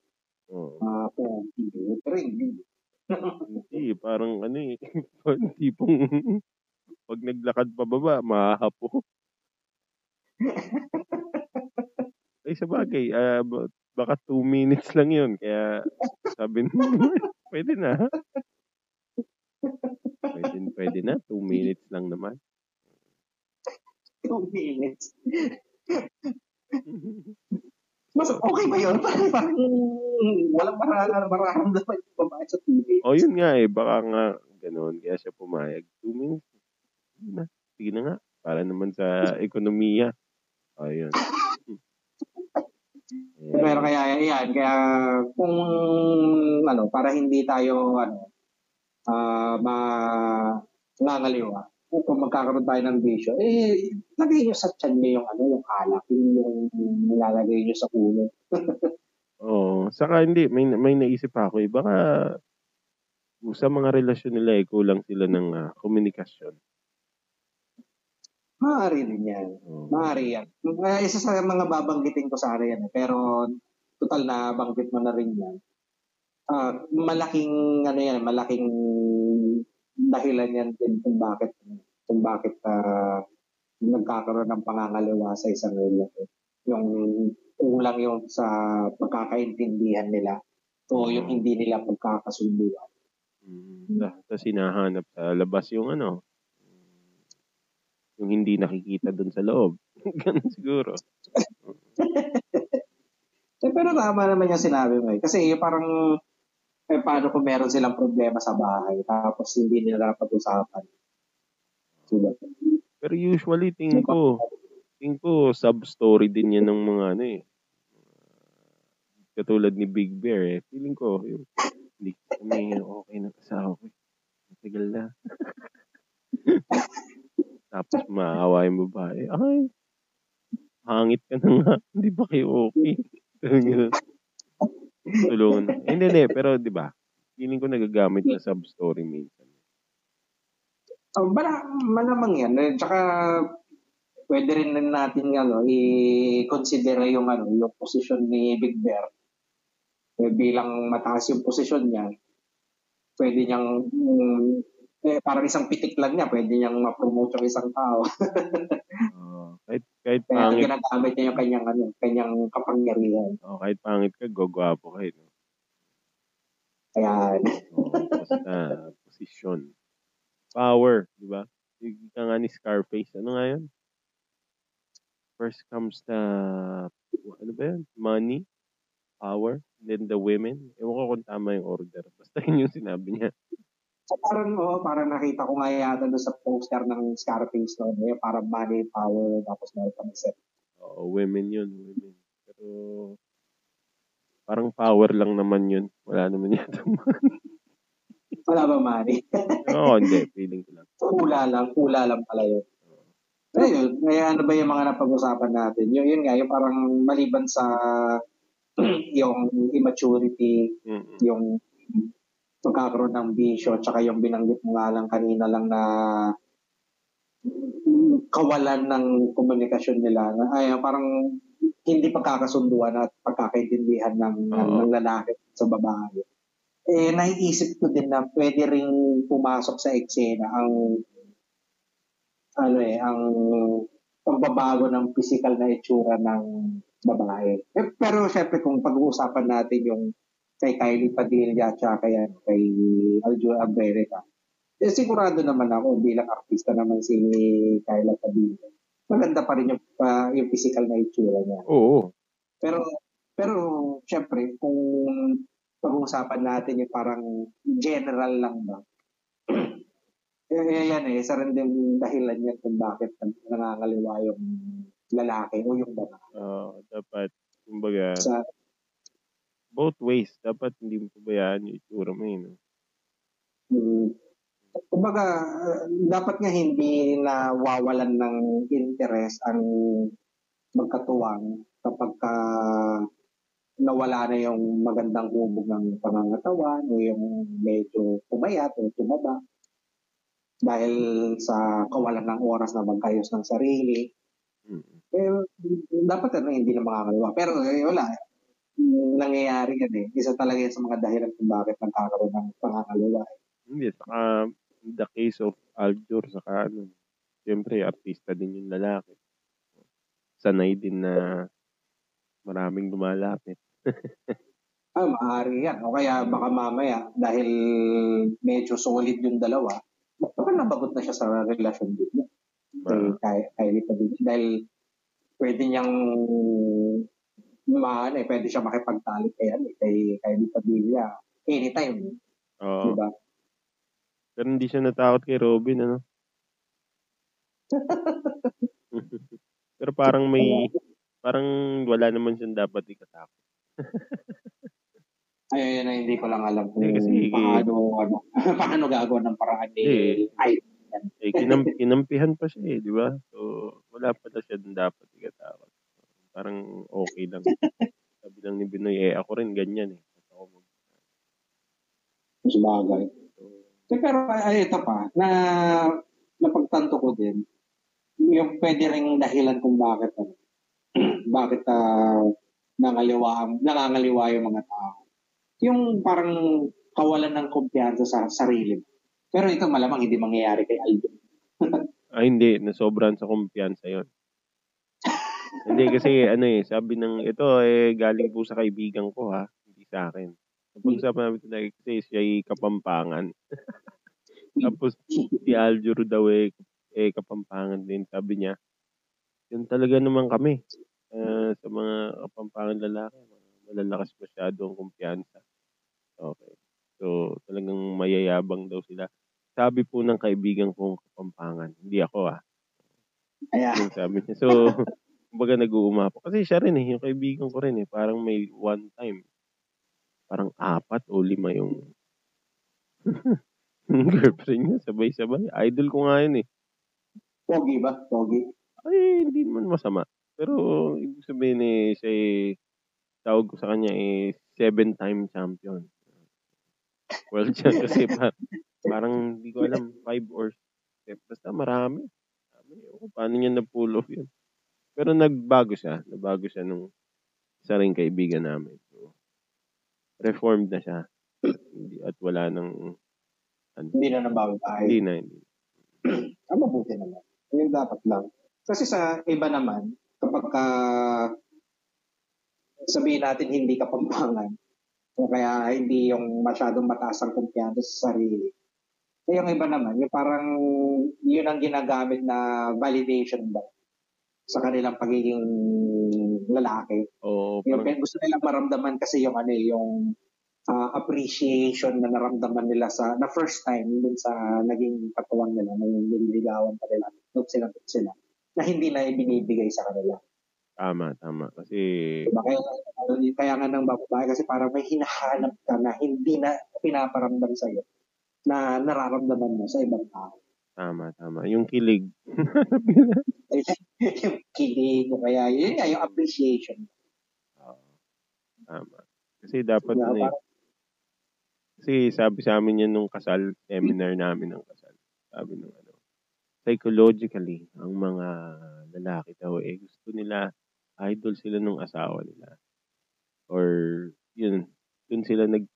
[SPEAKER 2] Oo.
[SPEAKER 1] Ah, uh, pero hindi.
[SPEAKER 2] Hindi, parang ano eh, tipong pag naglakad pababa, mahahapo. Ay, sa bagay, ah, ba- baka two minutes lang yun. Kaya sabi nyo, pwede na. Pwede, pwede na, two minutes lang naman.
[SPEAKER 1] Two minutes. Mas okay ba yun? Parang, parang walang mararamdaman mararamdaman yung babae sa TV.
[SPEAKER 2] o yun nga eh, baka nga ganun. Kaya siya pumayag. Two minutes. Sige na, sige na nga. Para naman sa ekonomiya. Ayun.
[SPEAKER 1] Pero kaya yan, kaya kung ano, para hindi tayo ano, ma nangaliwa, kung magkakaroon tayo ng bisyo, eh, lagay nyo sa tiyan nyo yung ano, yung alak, yung nilalagay nyo sa ulo.
[SPEAKER 2] Oo. Saka hindi, may, may naisip ako eh. Baka sa mga relasyon nila eh, kulang sila ng ah, komunikasyon.
[SPEAKER 1] Maaari din yan.
[SPEAKER 2] Oo.
[SPEAKER 1] Maaari yan. Uh, isa sa mga babanggitin ko sana yan. eh. Pero, total na banggit mo na rin yan. Ah, malaking, ano yan, malaking dahilan yan din kung bakit, kung bakit ah, nagkakaroon ng pangangaliwa sa isang relasyon. Yung kulang yung sa pagkakaintindihan nila o yung hindi nila pagkakasunduan.
[SPEAKER 2] Mm, ta- Tapos hinahanap sa labas yung ano, yung hindi nakikita doon sa loob. Ganun siguro.
[SPEAKER 1] Eh, pero tama naman yung sinabi mo eh. Kasi yung parang, eh, paano kung meron silang problema sa bahay tapos hindi nila pag-usapan. Diba?
[SPEAKER 2] Pero usually, tingin ko, tingin ko, sub-story din yan ng mga ano eh. Katulad ni Big Bear eh. Feeling ko, yung, hindi kami okay na asawa ko. eh. Matagal na. Tapos maawa yung babae. Ay, hangit ka na nga. Hindi ba kayo okay? Tulungan. Hindi, hindi. Pero di ba? Feeling ko nagagamit na sub-story minsan.
[SPEAKER 1] Oh, mala, malamang yan. Eh, Tsaka, pwede rin natin ano, i-consider yung, ano, yung posisyon ni Big Bear. Eh, bilang mataas yung posisyon niya, pwede niyang, mm, eh, parang isang pitik lang niya, pwede niyang ma-promote yung isang tao.
[SPEAKER 2] Kahit, kahit
[SPEAKER 1] Kaya
[SPEAKER 2] pangit,
[SPEAKER 1] ginagamit niya yung kanyang, ano, kanyang kapangyarihan.
[SPEAKER 2] oh, kahit pangit ka, gogwapo ka eh. no?
[SPEAKER 1] Kaya,
[SPEAKER 2] Oo, basta, posisyon. Power, di ba? Yung ka nga ni Scarface, ano nga yun? First comes the, ano ba yun? Money, power, then the women. Ewan ko kung tama yung order. Basta yun yung sinabi niya.
[SPEAKER 1] So parang, oh, parang nakita ko nga yata doon sa poster ng Scarface no, yung parang money, power, tapos meron pang set.
[SPEAKER 2] Oo, women yun, women. Pero, Parang power lang naman yun. Wala naman yata money.
[SPEAKER 1] Wala ba money?
[SPEAKER 2] Oo, hindi. Feeling ko lang.
[SPEAKER 1] Kula lang. Kula lang pala yun. Pero yun, eh, ano ba yung mga napag-usapan natin? Yun, yun nga, yung parang maliban sa yung immaturity,
[SPEAKER 2] Mm-mm.
[SPEAKER 1] yung pagkakaroon ng bisyo, tsaka yung binanggit mo nga lang kanina lang na kawalan ng komunikasyon nila. Na, ay, parang hindi pagkakasunduan at pagkakaintindihan ng,
[SPEAKER 2] Oo.
[SPEAKER 1] ng lalaki sa babae. Eh, naiisip ko din na pwede ring pumasok sa eksena ang ano eh, ang pagbabago ng physical na itsura ng babae. Eh, pero syempre kung pag-uusapan natin yung kay Kylie Padilla at kay, ano, kay Aljo America, eh, sigurado naman ako bilang artista naman si Kyla Padilla. Maganda pa rin yung, pa- yung physical na itsura niya.
[SPEAKER 2] Oo.
[SPEAKER 1] Pero, pero, syempre, kung pag-uusapan natin yung parang general lang ba, eh, yan eh, isa rin din dahilan yan kung bakit nang- nangangaliwa yung lalaki o yung babae.
[SPEAKER 2] Oo, dapat, kumbaga,
[SPEAKER 1] Sa,
[SPEAKER 2] both ways. Dapat hindi mo pabayaan yung itsura mo yun.
[SPEAKER 1] mm, kumbaga, uh, dapat nga hindi na wawalan ng interest ang magkatuwang kapag ka nawala na yung magandang hubog ng pangangatawan o yung medyo pumayat o tumaba dahil sa kawalan ng oras na magkayos ng sarili.
[SPEAKER 2] Mm.
[SPEAKER 1] Eh, dapat ano, hindi na makakaliwa. Pero eh, wala. Nangyayari yan eh. Isa talaga yan sa mga dahilan kung bakit nagkakaroon ng pangangaliwa.
[SPEAKER 2] Hindi, saka, in the case of Aljur, saka ano, siyempre, artista din yung lalaki. Sanay din na maraming lumalapit.
[SPEAKER 1] Ah, maaari yan. O kaya baka mamaya, dahil medyo solid yung dalawa, baka nabagot na siya sa relasyon din niya. Kay, kay, Padilla. Dahil pwede niyang maano eh, pwede siya makipagtalik kay, ano, eh, kay Kylie Padilla anytime.
[SPEAKER 2] Oo.
[SPEAKER 1] Diba?
[SPEAKER 2] Pero hindi siya natakot kay Robin, ano? Pero parang may, parang wala naman siyang dapat ikatakot.
[SPEAKER 1] Ay, yun na hindi ko lang alam kung
[SPEAKER 2] kasi-
[SPEAKER 1] paano, ano, paano gagawa ng paraan ni
[SPEAKER 2] Hindi.
[SPEAKER 1] Ay,
[SPEAKER 2] Eh, kinam, kinampihan pa siya eh, di ba? So, wala pala siya dun dapat ikatakot. Parang okay lang. Sabi lang ni Binoy, eh, ako rin ganyan eh. Ako mag-
[SPEAKER 1] mas bagay.
[SPEAKER 2] so,
[SPEAKER 1] Eh, Pero ay, ito pa, na napagtanto ko din, yung pwede ring dahilan kung bakit ano, bakit uh, nangaliwa, nangangaliwa yung mga tao. Yung parang kawalan ng kumpiyansa sa sarili. Pero ito malamang hindi mangyayari kay Aldo.
[SPEAKER 2] Ah, hindi. Nasobran sa kumpiyansa yon. Hindi kasi ano eh, sabi ng ito eh galing po sa kaibigan ko ha, hindi sa akin. Napag-usapan namin ito dahil kasi siya ay kapampangan. Tapos si Aljur daw eh, eh kapampangan din. Sabi niya, yun talaga naman kami. Ah, sa mga kapampangan lalaki, malalakas masyado ang kumpiyansa. Okay. So, talagang mayayabang daw sila. Sabi po ng kaibigan kong kapampangan, hindi ako ah.
[SPEAKER 1] Kaya,
[SPEAKER 2] Yung sabi niya. So, kumbaga nag-uumapo. Kasi siya rin eh, yung kaibigan ko rin eh. Parang may one time, parang apat o lima yung girlfriend niya, sabay-sabay. Idol ko nga yun eh.
[SPEAKER 1] pogi ba? Pogi.
[SPEAKER 2] Ay, hindi naman masama. Pero, ibig sabihin eh, siya eh, tawag ko sa kanya eh, seven-time champion. World champion. Kasi pa, parang, hindi ko alam, five or six. Basta marami. Marami. Paano niya na-pull off yun? Pero nagbago siya. Nagbago siya nung isa rin kaibigan namin. So, reformed na siya. At wala nang, ano,
[SPEAKER 1] Hindi na nabago tayo.
[SPEAKER 2] hindi na, hindi.
[SPEAKER 1] Ah, mabuti naman. Yung dapat lang. Kasi sa iba naman, kapag ka sabihin natin hindi ka pampangan, o kaya hindi yung masyadong mataas ang kumpiyansa sa sarili. Eh, yung iba naman, yung parang yun ang ginagamit na validation ba sa kanilang pagiging lalaki.
[SPEAKER 2] O,
[SPEAKER 1] Yung
[SPEAKER 2] parang,
[SPEAKER 1] gusto nilang maramdaman kasi yung ano eh, yung ah, appreciation na naramdaman nila sa na first time dun sa naging katuwang nila, nung nililigawan pa nila, nung sila, sila, na hindi na ibinibigay sa kanila.
[SPEAKER 2] Tama, tama. Kasi...
[SPEAKER 1] Diba? Kaya, kaya nga ng babae kasi parang may hinahanap ka na hindi na pinaparamdam sa'yo na nararamdaman mo sa ibang tao.
[SPEAKER 2] Tama, tama. Yung kilig.
[SPEAKER 1] yung kilig o kaya yun yung appreciation.
[SPEAKER 2] Uh, tama. Kasi dapat yeah, ano eh. Kasi sabi sa amin yan nung kasal, seminar namin ng kasal. Sabi nung ano, psychologically, ang mga lalaki daw eh gusto nila, idol sila nung asawa nila. Or, yun, dun sila nag,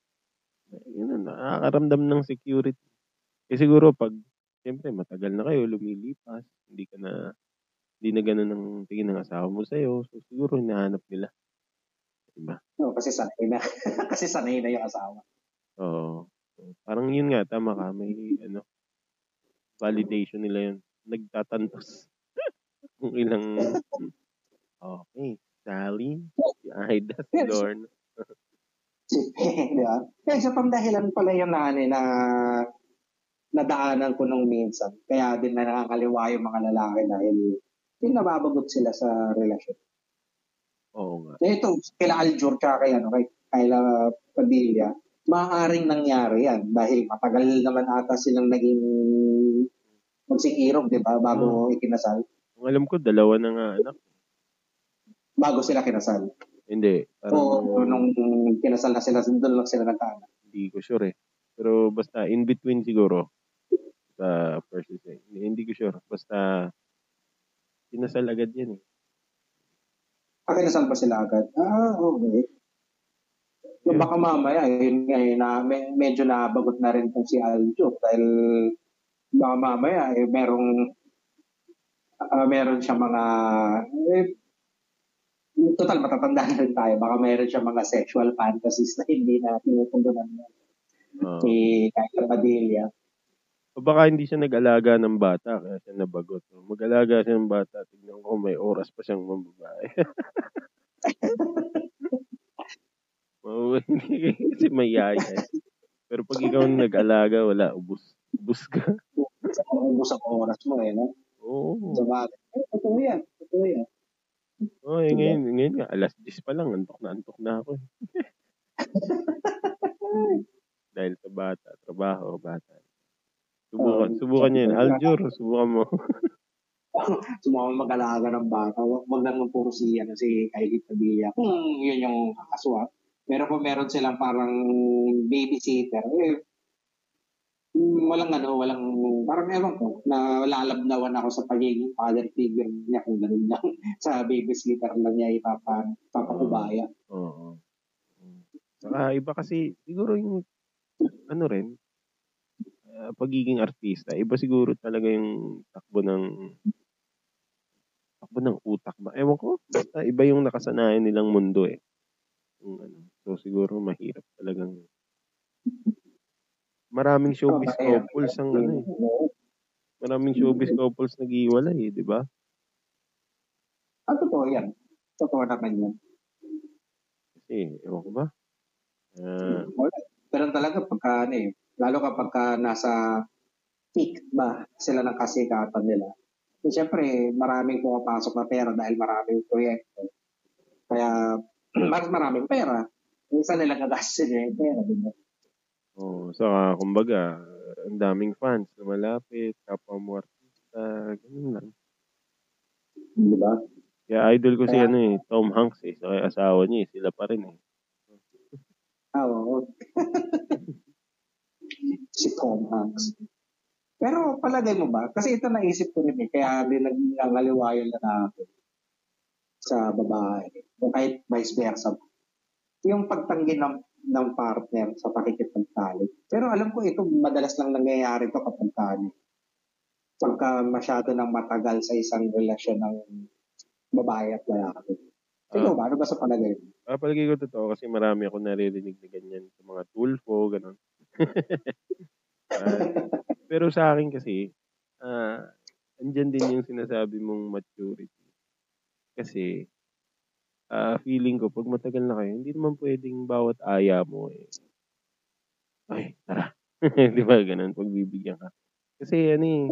[SPEAKER 2] yun, nakakaramdam ng security. Eh siguro pag siyempre matagal na kayo, lumilipas, hindi ka na, hindi na ganun ang tingin ng asawa mo sa'yo, so siguro hinahanap nila. Diba?
[SPEAKER 1] Oo, kasi sanay na. kasi sanay na yung asawa.
[SPEAKER 2] Oo. Parang yun nga, tama ka, may ano, validation nila yun. Nagtatantos. Kung ilang, okay, Sally, si Aida, si Lorna.
[SPEAKER 1] di ba? Kaya sa pamdahilan pala yung nani na nadaanan ko nung minsan. Kaya din na nakakaliwa yung mga lalaki dahil yung nababagot sila sa relasyon.
[SPEAKER 2] Oo nga.
[SPEAKER 1] Na ito, kila Aljur tsaka kay, ano, kay Kyla Padilla, maaaring nangyari yan dahil matagal naman ata silang naging magsikirog, di ba, bago hmm. ikinasal.
[SPEAKER 2] Ang alam ko, dalawa na nga anak.
[SPEAKER 1] Bago sila kinasal.
[SPEAKER 2] Hindi.
[SPEAKER 1] Parang, o nung kinasal na sila, doon lang sila nagkaanak.
[SPEAKER 2] Hindi ko sure eh. Pero basta in between siguro sa first eh. Hindi, ko sure. Basta, kinasal agad yan eh.
[SPEAKER 1] Ah, kinasal pa sila agad? Ah, okay. So, baka mamaya, yun nga, eh, na, me, medyo nabagot na rin tong si Aljo dahil baka mamaya, eh, merong uh, meron siya mga eh, total matatanda na rin tayo. Baka meron siya mga sexual fantasies na hindi na tinutundunan niya. Uh, si Kaya Padilla.
[SPEAKER 2] O baka hindi siya nag-alaga ng bata, kaya siya nabagot. Mag-alaga siya ng bata, tignan ko may oras pa siyang mababae. hindi kasi may yaya. Pero pag ikaw nag-alaga, wala, ubus. Ubus ka.
[SPEAKER 1] ubus ang oras mo eh, no?
[SPEAKER 2] Oo.
[SPEAKER 1] Sa bagay. Eh, totoo yan. Totoo yan.
[SPEAKER 2] Oh, eh, ngayon, ngayon nga, alas 10 pa lang, antok na antok na ako eh. Dahil sa bata, trabaho, bata. Subukan, subukan niya yun. Aljur, subukan mo.
[SPEAKER 1] subukan mag-alaga ng bata. Huwag wag lang puro siya na si Kylie Padilla. Kung yun yung aswang. Pero kung meron silang parang babysitter, eh, walang ano, walang, parang ewan ko, na lalabnawan ako sa pagiging father figure niya kung ganun lang sa babysitter lang niya ipapa, ipapakubaya.
[SPEAKER 2] Oo. Uh, Saka iba kasi, siguro yung, ano rin, uh, pagiging artista, iba siguro talaga yung takbo ng takbo ng utak ba? Ewan ko, basta iba yung nakasanayan nilang mundo eh. Yung, ano, so siguro mahirap talagang maraming showbiz couples ang ano eh. Maraming showbiz couples nag-iwalay eh, di ba?
[SPEAKER 1] Ah, totoo yan. Totoo naman yan.
[SPEAKER 2] Kasi, ewan ko ba? Uh,
[SPEAKER 1] Pero talaga pagka ano eh, Lalo kapag ka nasa peak ba sila ng kasikatan nila. So, siyempre, maraming pumapasok na pera dahil maraming proyekto. Kaya, mas maraming pera. Minsan nila gagastin yung pera. Diba?
[SPEAKER 2] Oo. Oh, saka, kumbaga, ang daming fans na malapit, kapwa mo artista, ganun lang.
[SPEAKER 1] Di ba?
[SPEAKER 2] Kaya idol ko Kaya, si ano eh, Tom Hanks eh. Saka asawa niya eh, sila pa rin eh.
[SPEAKER 1] Ah, oo. si Tom Hanks. Pero palagay mo ba? Kasi ito naisip ko rin eh, kaya din nangaliwayo na natin sa babae. O kahit vice versa. Yung pagtanggi ng, ng partner sa pakikipagtalik. Pero alam ko ito, madalas lang nangyayari to kapag tali. Pagka masyado nang matagal sa isang relasyon ng babae at lalaki. Ikaw uh, ba? Ano ba sa palagay mo?
[SPEAKER 2] Ah, palagay ko totoo kasi marami ako naririnig na ganyan sa mga tulfo, ganun. pero sa akin kasi, uh, andyan din yung sinasabi mong maturity. Kasi, uh, feeling ko, pag matagal na kayo, hindi naman pwedeng bawat aya mo eh. Ay, tara. Di ba ganun, pagbibigyan ka. Kasi ano eh,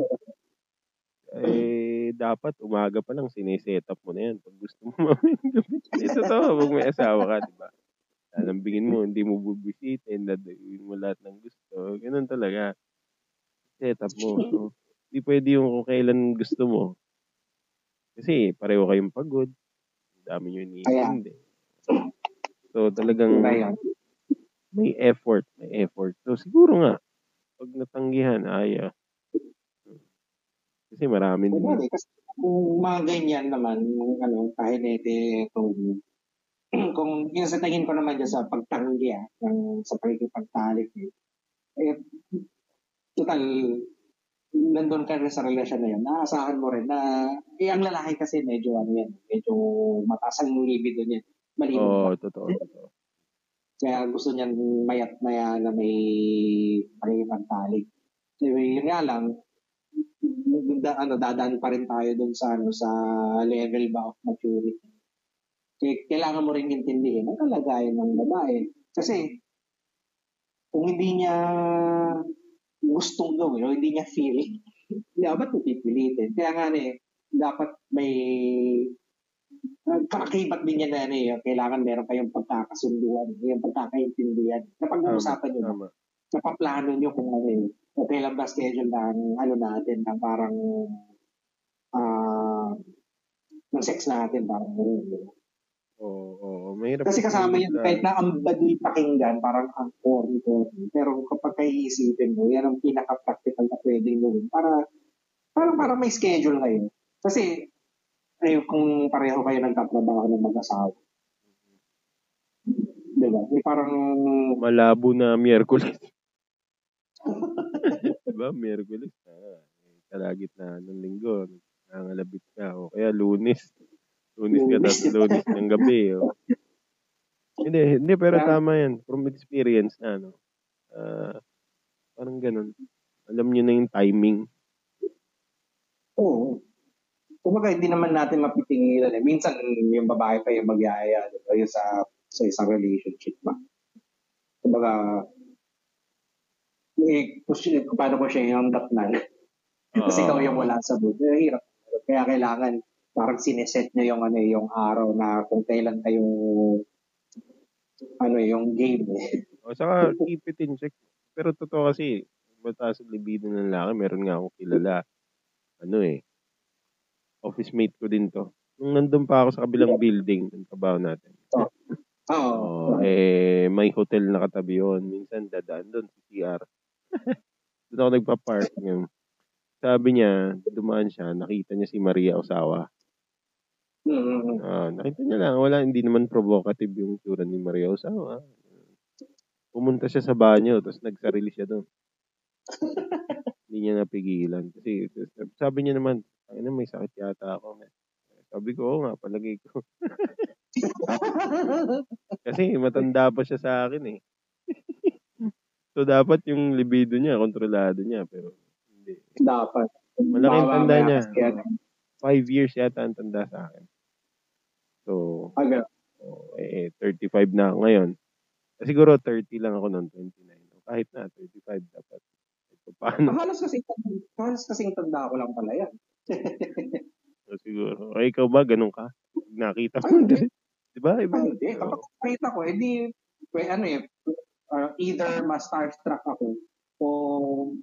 [SPEAKER 2] eh, dapat umaga pa lang sineset up mo na yan. Pag gusto mo mamayang gabi. Eh, totoo, pag may asawa ka, di ba? Lalambingin mo, hindi mo bubisitin, dadayuin mo lahat ng gusto. Ganun talaga. Set up mo. So, hindi pwede yung kung kailan gusto mo. Kasi pareho kayong pagod. Ang dami nyo iniintindi. So, talagang may effort. May effort. So, siguro nga, pag natanggihan, ay, ah, kasi marami din.
[SPEAKER 1] Kasi kung mga ganyan naman, yung ano, kahit ete, itong, kung yung sa tingin ko naman dyan sa pagtanggi ah, ng, sa pagkikipagtalik, eh, eh, total, nandun ka rin sa relasyon na yun, naasahan mo rin na, eh, ang lalaki kasi medyo, ano yan, medyo mataas ang libido niya. Malino.
[SPEAKER 2] Oo, oh, totoo, totoo.
[SPEAKER 1] Kaya gusto niyan mayat maya na may pagkikipagtalik. So, yun nga lang, da, ano, dadaan pa rin tayo dun sa, ano, sa level ba of maturity. Kailangan mo rin intindihin ang kalagayan ng babae. Kasi, kung hindi niya gustong gawin o hindi niya feel, ba't mo pipilitin? Kaya nga eh, dapat may kakakibat din niya na ano eh, kailangan meron kayong pagkakasunduan, yung pagkakaintindihan. Napag-uusapan niyo,
[SPEAKER 2] Tama.
[SPEAKER 1] napaplano niyo kung ano eh, okay lang ba schedule ng ano natin, ng parang ah ng sex natin, parang gano'n.
[SPEAKER 2] Oo, oo. Mahirap.
[SPEAKER 1] Kasi kasama yun, kahit na ang baduy pakinggan, parang ang corny. Pero kapag kaiisipin mo, yan ang pinaka-practical na pwedeng gawin para parang para may schedule kayo. Kasi ay, kung pareho kayo nagtatrabaho ng mag-asawa. Di ba? May parang
[SPEAKER 2] malabo na Miyerkules. diba? Miyerkules. Ah, eh, kalagitnaan ng linggo. Nangalabit ka. O kaya lunes. Lunes ka tapos lunes ng gabi. O. Hindi, hindi, pero tama yan. From experience na, no? Ah, parang ganun. Alam nyo na yung timing.
[SPEAKER 1] Oo. Kumbaga, hindi naman natin mapitingilan eh. Minsan, yung babae pa yung magyaya, di ba? Yung sa, sa isang relationship ba? Kumbaga, eh, paano ko siya yung datnan. Kasi ikaw yung wala sa mood. Eh, hirap. Kaya kailangan, parang sineset nyo yung, ano, yung araw na kung kailan kayo, ano, yung game eh.
[SPEAKER 2] O saka keep it in check. Pero totoo kasi, mataas ang libido ng lalaki. Meron nga akong kilala. Ano eh. Office mate ko din to. Nung nandun pa ako sa kabilang building, ng trabaho natin.
[SPEAKER 1] Oo.
[SPEAKER 2] Oh, eh, may hotel na katabi yun. Minsan dadaan doon sa CR. doon ako nagpa-park. Yun. Sabi niya, dumaan siya, nakita niya si Maria Osawa.
[SPEAKER 1] Mm-hmm.
[SPEAKER 2] Ah, nakita niya lang, wala, hindi naman provocative yung tsura ni Maria Osawa. Pumunta siya sa banyo, tapos nagsarili siya doon. hindi niya napigilan. Kasi sabi niya naman, ay na may sakit yata ako. Sabi ko, oo nga, palagay ko. Kasi matanda pa siya sa akin eh. so dapat yung libido niya, kontrolado niya. Pero hindi.
[SPEAKER 1] Dapat.
[SPEAKER 2] Malaking tanda niya.
[SPEAKER 1] ano,
[SPEAKER 2] Five years yata ang tanda sa akin. So,
[SPEAKER 1] aga,
[SPEAKER 2] oh, eh, 35 na ako ngayon. Eh, Siguro 30 lang ako noon, 29. Kahit na, 35 dapat. Ito paano?
[SPEAKER 1] halos kasi halos kasing tanda ko lang pala yan.
[SPEAKER 2] So, siguro. O ikaw ba, ganun ka? Nakita
[SPEAKER 1] Ay,
[SPEAKER 2] mo din. Di ba? Iba.
[SPEAKER 1] Ay, hindi. Kapag nakita ko, edi, well, ano eh, uh, either mas starstruck ako o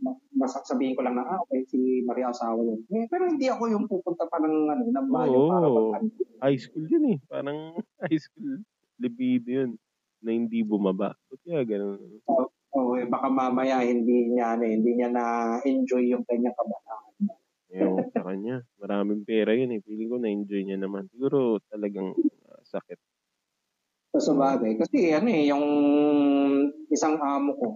[SPEAKER 1] ma- basta sabihin ko lang na, ah, okay, si Maria Osawa yun. Eh, pero hindi ako yung pupunta pa ng, ano, ng bayo
[SPEAKER 2] Oo.
[SPEAKER 1] para mag
[SPEAKER 2] High school yun eh. Parang high school libido yun na hindi bumaba. Ba't kaya ganun?
[SPEAKER 1] oh, eh, baka mamaya hindi niya, ano, eh, hindi niya na-enjoy yung kanyang kabataan.
[SPEAKER 2] Ewan ko sa kanya. Maraming pera yun eh. Feeling ko na-enjoy niya naman. Siguro talagang ah, sakit.
[SPEAKER 1] So, sa bagay. Kasi, ano eh, yung isang amo ko,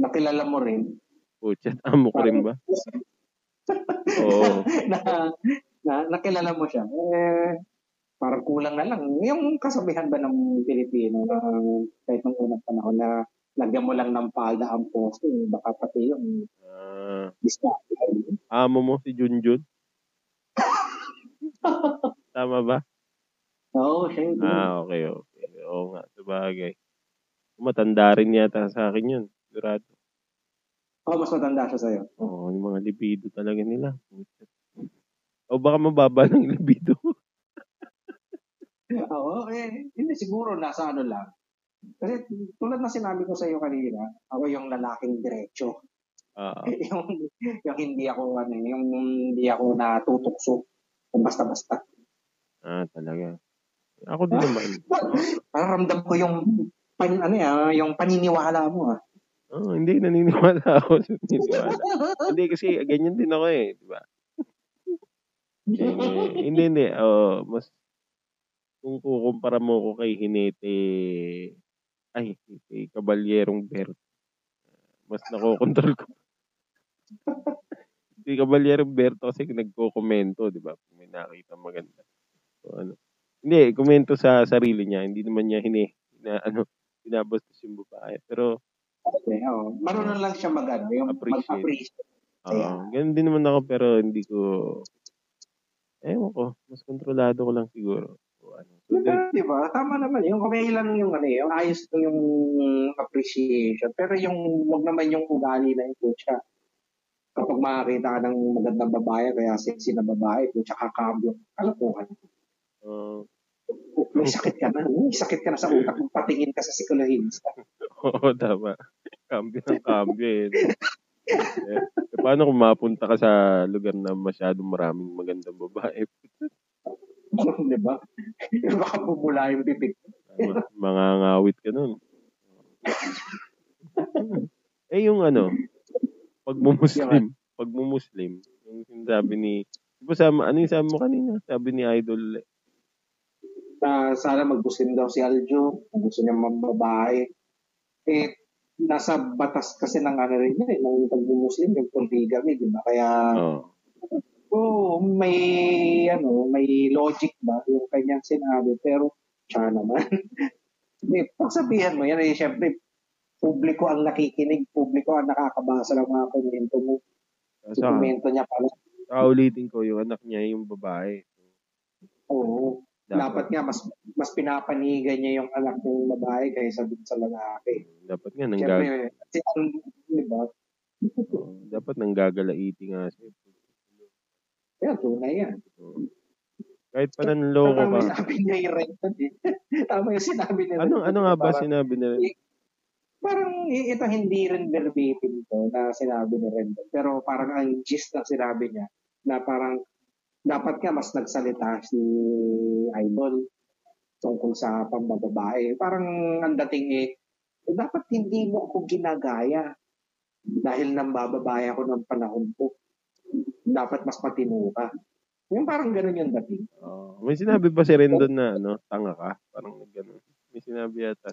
[SPEAKER 1] nakilala mo rin,
[SPEAKER 2] Puchat, amo ko rin ba? Oo.
[SPEAKER 1] na, na nakilala mo siya, eh, parang kulang na lang. Yung kasabihan ba ng Pilipino na kahit nung unang panahon na lagyan mo lang ng palda ang poste, eh, baka pati yung
[SPEAKER 2] Ah,
[SPEAKER 1] discount.
[SPEAKER 2] amo mo si Junjun? Tama ba?
[SPEAKER 1] Oo, siya yun.
[SPEAKER 2] Ah, okay, okay. Oo nga, sabagay. Matanda rin yata sa akin yun. Sigurado.
[SPEAKER 1] Oh, mas matanda siya sa'yo.
[SPEAKER 2] Oo, yung mga libido talaga nila. O baka mababa ng libido.
[SPEAKER 1] Oo, eh, hindi siguro nasa ano lang. Kasi tulad na sinabi ko sa iyo kanina, ako yung lalaking diretso.
[SPEAKER 2] Oo.
[SPEAKER 1] yung, yung hindi ako ano, yung hindi ako natutokso kung basta-basta.
[SPEAKER 2] Ah, talaga. Ako din naman.
[SPEAKER 1] Parang ramdam ko yung pan, ano yan, yung paniniwala mo ah.
[SPEAKER 2] Oh, hindi naniniwala ako sa paniniwala. hindi kasi ganyan din ako eh, di ba? Eh, hindi, hindi. Oh, mas kung kukumpara mo ko kay Hinete ay, kay Kabalyerong Bert, mas nakokontrol ko. si Kabalyerong Berto kasi nagko-komento, di ba? Kung may nakita maganda. So, ano. Hindi, komento sa sarili niya. Hindi naman niya hini, na, ano, binabastos yung babae. Pero,
[SPEAKER 1] Okay, oh. Marunong lang siya mag, ano, yung
[SPEAKER 2] Appreciate.
[SPEAKER 1] mag-appreciate.
[SPEAKER 2] Oo.
[SPEAKER 1] Kaya-
[SPEAKER 2] ganun din naman ako pero hindi ko ewan ko, mas kontrolado ko lang siguro. O, ano. So,
[SPEAKER 1] Diba, di ba? Tama naman yung okay lang yung ano, yung ayos lang yung appreciation. Pero yung wag naman yung ugali na yung siya. Kapag makakita ka ng magandang babae, kaya sexy na babae, kutsa kakambyo, kalokohan.
[SPEAKER 2] uh,
[SPEAKER 1] May sakit ka na. May sakit ka na sa utak. Patingin ka sa psikologista.
[SPEAKER 2] oo, tama. Cambio ng cambio eh. eh, paano kung mapunta ka sa lugar na masyadong maraming magandang babae?
[SPEAKER 1] di ba? Baka bumula yung.
[SPEAKER 2] Tama, mga ngawit ka nun. eh, yung ano, pag mumuslim, pag mumuslim, yung sinasabi ni, di ba sama, ano yung sabi mo kanina? Sabi ni Idol,
[SPEAKER 1] na sana mag-Muslim daw si Aljo, gusto niya mababae. Eh, nasa batas kasi ng ano rin yun, eh, ng pag-Muslim, yung polygamy, di ba? Kaya,
[SPEAKER 2] oh,
[SPEAKER 1] oh, may, ano, may logic ba yung kanyang sinabi, pero, siya naman. eh, pagsabihan mo yan, eh, syempre, publiko ang nakikinig, publiko ang nakakabasa ng mga komento mo.
[SPEAKER 2] Sa,
[SPEAKER 1] komento niya pala.
[SPEAKER 2] saka ulitin ko, yung anak niya yung babae.
[SPEAKER 1] Oo. Dapat nga, mas mas pinapanigan niya yung anak ng babae kaysa dun sa lalaki.
[SPEAKER 2] Dapat nga, nanggag,
[SPEAKER 1] Siyempre, kasi ang, di ba?
[SPEAKER 2] oh, dapat nanggagalaiti nga siya.
[SPEAKER 1] Yan, tunay yan.
[SPEAKER 2] Oh. Kahit pananloko
[SPEAKER 1] Tama
[SPEAKER 2] ka.
[SPEAKER 1] yung sinabi niya yung Renton eh. Tama yung sinabi niya.
[SPEAKER 2] Ano, ano nga ba
[SPEAKER 1] Parang-
[SPEAKER 2] sinabi nila?
[SPEAKER 1] Parang ito hindi rin verbatim to na sinabi ni Rendon. Pero parang ang gist na sinabi niya na parang dapat nga mas nagsalita si Idol tungkol sa pambababae. Parang ang dating eh, eh, dapat hindi mo ako ginagaya dahil nang bababae ako ng panahon ko. Dapat mas matino ka. Yung parang ganun yung dating.
[SPEAKER 2] Oh, may sinabi ba si Rendon na ano, tanga ka? Parang gano'n. May sinabi yata.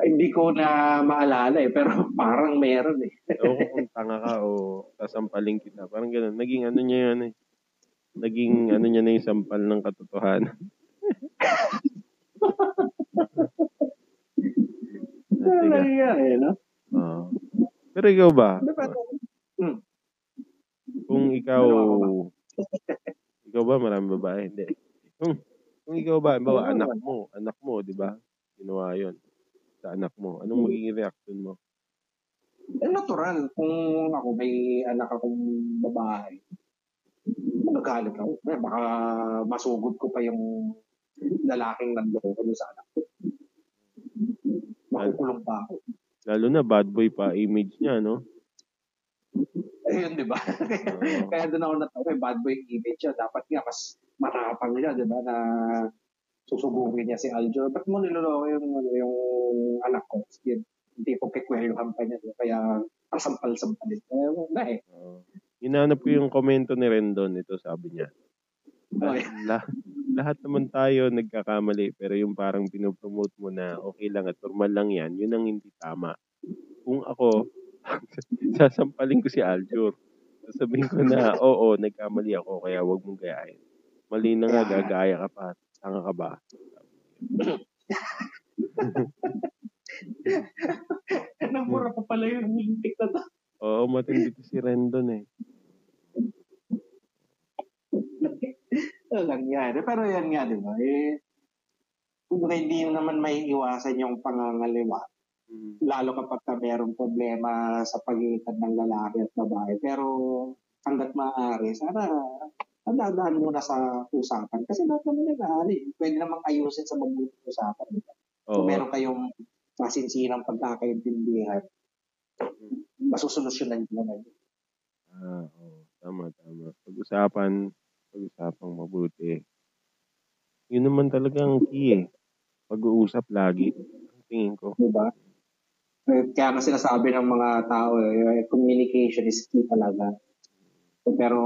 [SPEAKER 1] Ay, hindi ko na maalala eh, pero parang meron eh.
[SPEAKER 2] Ko kung tanga ka o sasampaling kita. Parang gano'n. Naging ano niya yun eh. Naging ano niya na yung sampal ng katotohanan.
[SPEAKER 1] Talaga eh, no?
[SPEAKER 2] Oo. Pero ikaw ba?
[SPEAKER 1] Hmm.
[SPEAKER 2] Kung ikaw, ikaw ba marami babae? Hindi. Kung, kung ikaw ba, bawa anak mo, anak mo, di ba? Ginawa yon sa anak mo. Anong magiging reaction mo?
[SPEAKER 1] Eh, natural. Kung ako may anak akong babae, nagalit ako. Eh, baka masugod ko pa yung lalaking nanloko sa anak ko. Makukulong pa ako.
[SPEAKER 2] Lalo na bad boy pa image niya, no?
[SPEAKER 1] Ayun, di ba?
[SPEAKER 2] Oo.
[SPEAKER 1] Kaya doon ako natawa, eh, bad boy image siya. Dapat nga mas matapang siya, di ba, na susubugin niya si Aljo. Ba't mo niloloko yung, yung anak ko? Yun, hindi ko kikweluhan pa niya. Kaya kasampal-sampalin. Eh, wala eh.
[SPEAKER 2] Hinanap ko yung komento ni Rendon. Ito sabi niya.
[SPEAKER 1] Okay.
[SPEAKER 2] La- lahat naman tayo nagkakamali pero yung parang pinopromote mo na okay lang at normal lang yan, yun ang hindi tama. Kung ako, sasampalin ko si Aljur. Sasabihin ko na, oo, nagkamali ako kaya wag mong gayahin. Mali na nga, gagaya ka pa. Tanga ka ba?
[SPEAKER 1] Namura pa pala yung Olympic na to.
[SPEAKER 2] Oo, matindi to si Rendon eh.
[SPEAKER 1] Walang yan. Pero yan nga, di ba? Eh, kung hindi naman may iwasan yung pangangaliwa,
[SPEAKER 2] Mm.
[SPEAKER 1] lalo kapag ka merong problema sa pagitan ng lalaki at babae. Pero hanggat maaari, sana dadaan muna sa usapan. Kasi lahat naman ano, eh, pwede namang ayusin sa mabuting usapan. Kung
[SPEAKER 2] Oo.
[SPEAKER 1] meron kayong masinsinang pagkakaintindihan, masusolusyonan nyo naman. yun.
[SPEAKER 2] Ah, oo. Tama, tama. Pag-usapan, pag-usapang mabuti. Yun naman talaga ang key eh. Pag-uusap lagi. Tingin ko.
[SPEAKER 1] Di ba? Eh, Kaya nga sinasabi ng mga tao, eh, communication is key talaga. Pero,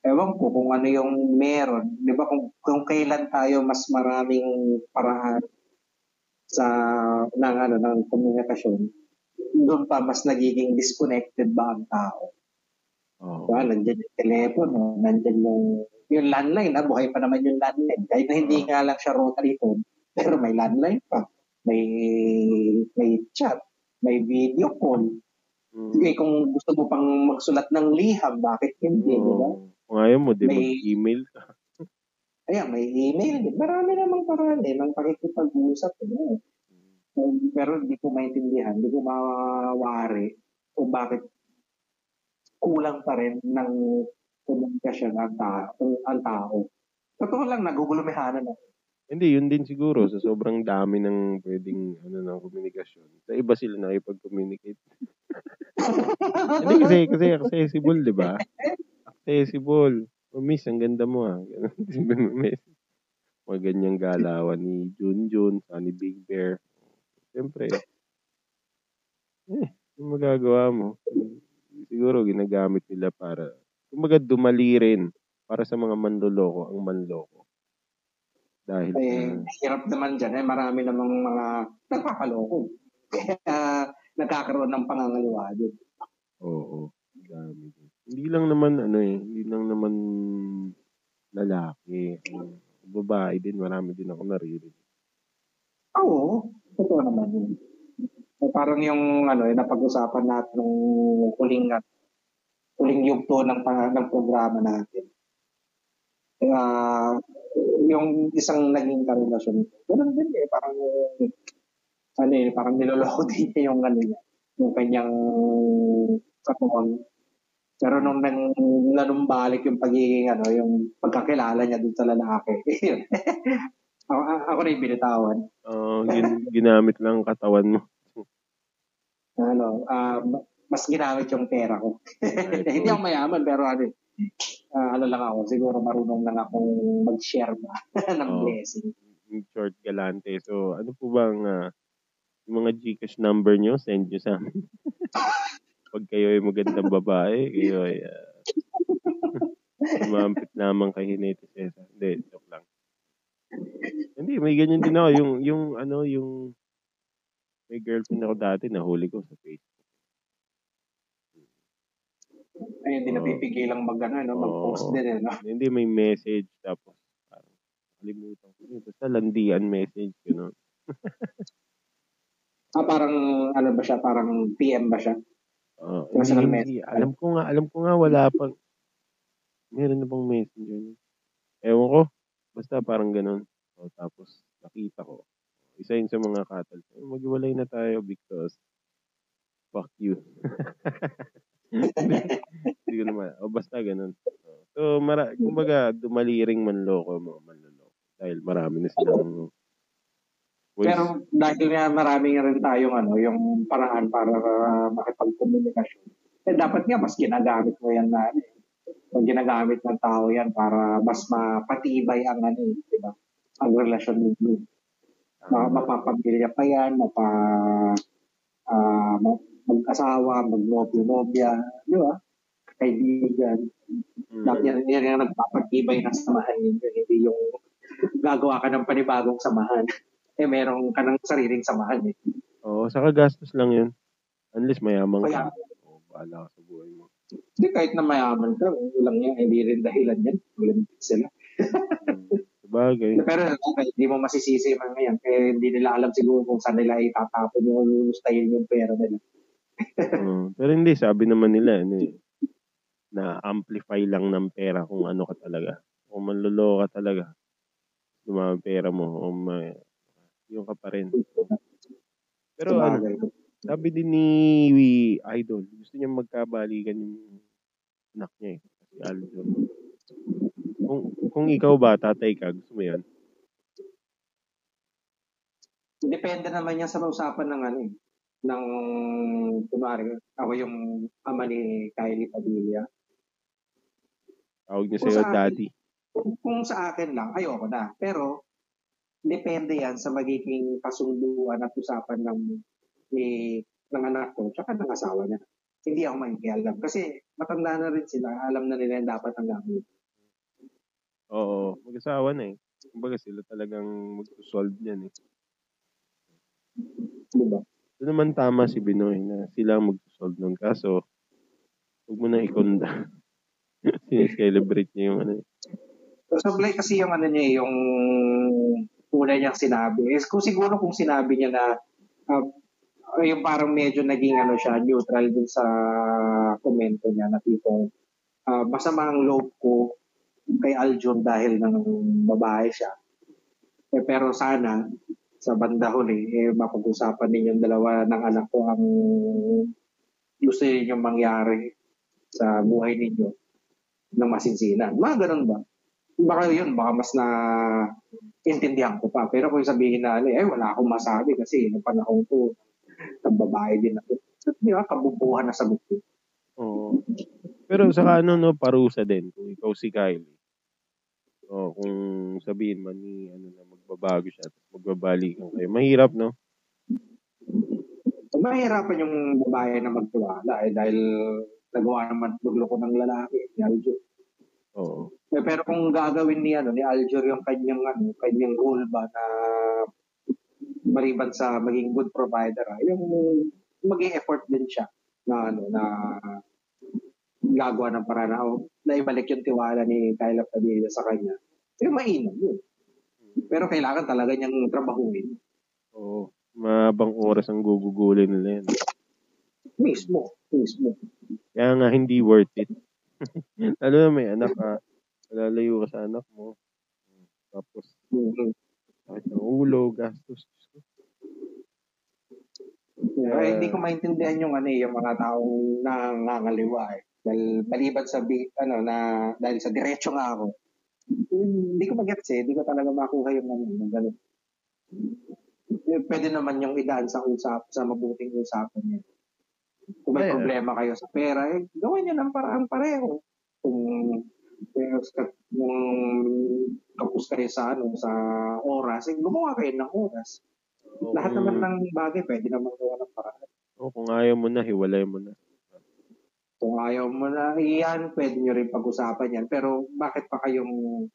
[SPEAKER 1] ewan ko kung ano yung meron. Di ba kung, kung kailan tayo mas maraming paraan sa ng ano ng komunikasyon, doon pa mas nagiging disconnected ba ang tao?
[SPEAKER 2] Oo.
[SPEAKER 1] Diba? Nandiyan yung telepono, nandiyan yung, yung landline, ah, buhay pa naman yung landline. Kahit na hindi nga lang siya rotary phone, pero may landline pa. May, may chat, may video call.
[SPEAKER 2] Mm.
[SPEAKER 1] Eh, kung gusto mo pang magsulat ng liham, bakit hindi, di ba?
[SPEAKER 2] Oo. Kung ayaw mo, di
[SPEAKER 1] May-
[SPEAKER 2] mag-email ka.
[SPEAKER 1] Ayan, may email. Marami namang paraan eh, ng pakikipag-usap. Di ba? Um, Pero hindi ko maintindihan, hindi ko mawari kung bakit kulang pa rin ng komunikasyon ang tao. Ang tao. Totoo lang, nagugulumihanan na.
[SPEAKER 2] Hindi, yun din siguro. Sa sobrang dami ng pwedeng ano, ng komunikasyon. Sa iba sila nakipag-communicate. Hindi kasi, kasi accessible, di ba? Accessible. Oh, miss, ang ganda mo ah. Miss. Mga ganyang galawan ni Junjun, ni Big Bear. Siyempre, eh, yung magagawa mo. Siguro ginagamit nila para, kumbaga dumali rin para sa mga manloloko ang manloko. Dahil
[SPEAKER 1] Eh,
[SPEAKER 2] sa-
[SPEAKER 1] hirap naman dyan. Eh, marami namang mga nagpapaloko. Kaya nagkakaroon ng pangangaliwa din.
[SPEAKER 2] Oo, ang dami. Hindi lang naman ano eh, hindi lang naman lalaki. Ano, babae din, marami din ako naririnig.
[SPEAKER 1] Oo, totoo naman yun. Parang yung ano, eh, napag-usapan natin nung huling at huling yugto ng, ng programa natin. Kaya yung isang naging karelasyon, ganun din eh, parang ano eh, parang niloloko din niya yung ano niya, yung kanyang katuon. Pero nung nang nanumbalik yung pagiging ano, yung pagkakilala niya dun sa lalaki, ako, ako na yung binitawan.
[SPEAKER 2] Oo, gin- ginamit lang ang katawan mo.
[SPEAKER 1] Ano, um, mas ginamit yung pera ko. Hindi ako mayaman, pero ano, ah, ano lang ako, siguro marunong lang akong mag-share ba ng
[SPEAKER 2] Oo.
[SPEAKER 1] blessing.
[SPEAKER 2] Yung short galante. So, ano po bang yung mga Gcash number nyo, send nyo sa amin. Pag kayo ay magandang babae, kayo ay uh, umampit naman kay Hinete Cesar. Hindi, joke lang. Hindi, may ganyan din ako. Yung, yung, ano, yung, may girlfriend ako dati, nahuli ko sa Facebook.
[SPEAKER 1] Ayun, hindi
[SPEAKER 2] Oo.
[SPEAKER 1] napipigilang mag, ano, no, mag-post
[SPEAKER 2] Oo.
[SPEAKER 1] din, eh, no?
[SPEAKER 2] Hindi, may message, tapos, parang, kalimutan ko. Basta landian message, gano'n.
[SPEAKER 1] Ah, parang, ano ba siya, parang PM ba siya?
[SPEAKER 2] Oo,
[SPEAKER 1] Personal
[SPEAKER 2] hindi, hindi. Alam ko nga, alam ko nga, wala pang, meron na bang messenger niya? Ewan ko, basta parang gano'n. O, tapos, nakita ko. Isa yun sa mga katal. Eh, Maghiwalay na tayo because, fuck you. Hindi ko naman. O, basta gano'n. So, mara, kumbaga, dumali ring manloko mo, manloloko. Dahil marami na silang ways.
[SPEAKER 1] Pero dahil nga marami nga rin tayong ano, yung paraan para uh, makipagkomunikasyon. Eh, dapat nga mas ginagamit mo yan na eh. Ginagamit ng tao yan para mas mapatibay ang ano, eh, di ba? Ang relasyon ninyo. Ma-
[SPEAKER 2] Ah,
[SPEAKER 1] mapapamilya pa yan, mapa ma- mag-asawa, mag-nobyo-nobya, di ba? Kaibigan.
[SPEAKER 2] mm,
[SPEAKER 1] Dapat yan, yan yung nagpapatibay ng samahan ninyo, hindi yung gagawa ka ng panibagong samahan. Eh, meron ka ng sariling samahan eh.
[SPEAKER 2] Oo, saka gastos lang yun. Unless mayaman
[SPEAKER 1] Kaya,
[SPEAKER 2] ka. O, bahala ka sa buhay mo.
[SPEAKER 1] hindi kahit na mayaman ka, walang yan, hindi rin dahilan yan. Walang sila.
[SPEAKER 2] Mm, Sabagay.
[SPEAKER 1] Pero okay, hindi mo masisisi man ngayon. Kaya hindi nila alam siguro kung saan nila itatapon yung lulustayin yung pera nila.
[SPEAKER 2] Oo. pero hindi, sabi naman nila, ano eh, na amplify lang ng pera kung ano ka talaga. Kung manloloko ka talaga, dumami pera mo, o may, yung ka pa rin. Pero ano, sabi din ni Idol, gusto niya magkabalikan yung anak niya eh, si Aljo. Kung, kung ikaw ba, tatay ka, gusto mo yan?
[SPEAKER 1] Depende naman yan sa usapan ng ano eh. Ng, kunwari, ako yung ama ni Kylie Padilla.
[SPEAKER 2] Tawag niya sa'yo,
[SPEAKER 1] sa
[SPEAKER 2] daddy.
[SPEAKER 1] Kung, kung sa akin lang, ayoko na. Pero, depende yan sa magiging kasunduan at usapan ng ni ng anak ko tsaka ng asawa niya. Hindi ako makikialam. Kasi matanda na rin sila. Alam na nila yung dapat ang gagawin.
[SPEAKER 2] Oo, mag-asawa na eh. Kumbaga sila talagang mag-solve niyan eh.
[SPEAKER 1] Di ba?
[SPEAKER 2] Naman tama si Binoy na sila ang mag-solve nun. Kaso, huwag mo na ikonda. Sineselebrate niya yung ano eh.
[SPEAKER 1] So, sablay kasi yung ano niya, eh, yung una niyang sinabi. Eh, kung siguro kung sinabi niya na uh, yung parang medyo naging ano siya, neutral dun sa komento niya na tipong uh, masama ang loob ko kay Aljon dahil ng babae siya. Eh, pero sana sa banda huli, eh, mapag-usapan ninyong dalawa ng anak ko ang gusto ninyong mangyari sa buhay ninyo ng masinsinan. Mga ganun ba? Baka yun, baka mas na intindihan ko pa. Pero kung sabihin na, eh, wala akong masabi kasi yung panahon ko, ng babae din ako. So, di ba, kabubuhan na sagot ko.
[SPEAKER 2] Oo. Pero saka ano, no, parusa din. Kung ikaw si Kylie. O kung sabihin man ni, ano na, magbabago siya at magbabalikan kayo. Mahirap, no?
[SPEAKER 1] Mahirapan yung babae na magtiwala eh, dahil nagawa naman magloko ng lalaki, ni Aljur.
[SPEAKER 2] Oo.
[SPEAKER 1] Eh, pero kung gagawin ni, ano, ni Aljur yung kanyang, ano, kanyang role ba na maliban sa maging good provider, ah, yung maging effort din siya na ano na gagawa ng paraan na, oh, na ibalik yung tiwala ni Kyla Padilla sa kanya. Eh, mainam yun. Pero kailangan talaga niyang trabahuin.
[SPEAKER 2] Oo. Mabang oras ang gugugulin nila yan.
[SPEAKER 1] Mismo. Mismo.
[SPEAKER 2] Kaya nga, hindi worth it. Lalo na may anak ka. Malalayo ka sa anak mo. Tapos,
[SPEAKER 1] Mhm.
[SPEAKER 2] sakit ng ulo, gastos.
[SPEAKER 1] Eh, hindi ko maintindihan yung ano eh, yung mga taong nangangaliwa eh. Dahil maliban sa bi- ano na dahil sa diretso nga ako. Hindi ko magets eh, hindi ko talaga makuha yung ano, yung ganun. Eh, Pwede naman yung idaan sa usap, sa mabuting usapan niya. Kung may
[SPEAKER 2] Ay, ah.
[SPEAKER 1] problema kayo sa pera, eh, gawin niyo ng parang pareho. Kung pero sa kung kapos kayo sa ano sa oras, eh, gumawa kayo ng oras.
[SPEAKER 2] O
[SPEAKER 1] Lahat naman ng bagay pwede naman gawa ng paraan.
[SPEAKER 2] o kung ayaw mo na, hiwalay mo na.
[SPEAKER 1] Kung ayaw mo na iyan, pwede nyo rin pag-usapan yan. Pero bakit pa kayong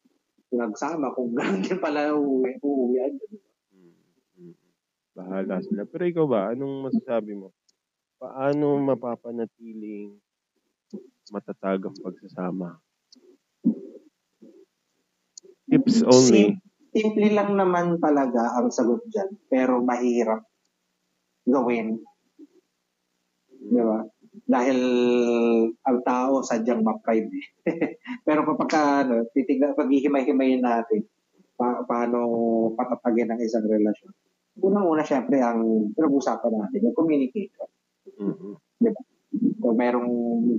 [SPEAKER 1] nagsama kung gano'n din pala uuwi, uuwian?
[SPEAKER 2] Mm, mm. Bahala sila. Pero ikaw ba, anong masasabi mo? Paano mapapanatiling matatag ang pagsasama? Tips only.
[SPEAKER 1] Sim- simple lang naman talaga ang sagot dyan. Pero mahirap gawin. Di ba? Dahil ang tao sadyang ma-pride eh. Pero kapag ka, ano, titignan, paghihimay-himayin natin, pa- paano patatagin ang isang relasyon. Unang-una, syempre, ang pinag-usapan natin, yung communication.
[SPEAKER 2] Mhm.
[SPEAKER 1] kung merong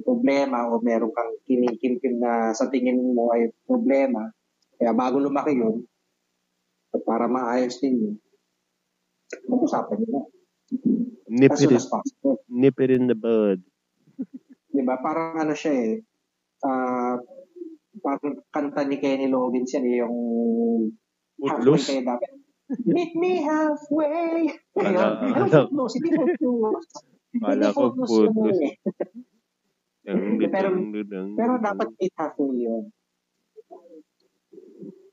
[SPEAKER 1] problema o merong kang kinikinkin na sa tingin mo ay problema, kaya bago lumaki yun, para maayos din yun, mag-usapan nyo na.
[SPEAKER 2] Nip, it in, nip it in the bud.
[SPEAKER 1] Di ba? Parang ano siya eh, ah, parang kanta ni Kenny Loggins yan eh, yung halfway
[SPEAKER 2] Footloose?
[SPEAKER 1] kayo dapat. Meet me halfway. Ayun. Ano footloose? Hindi footloose.
[SPEAKER 2] Kala ko
[SPEAKER 1] footloose eh. Pero- Pero dapat meet halfway yun.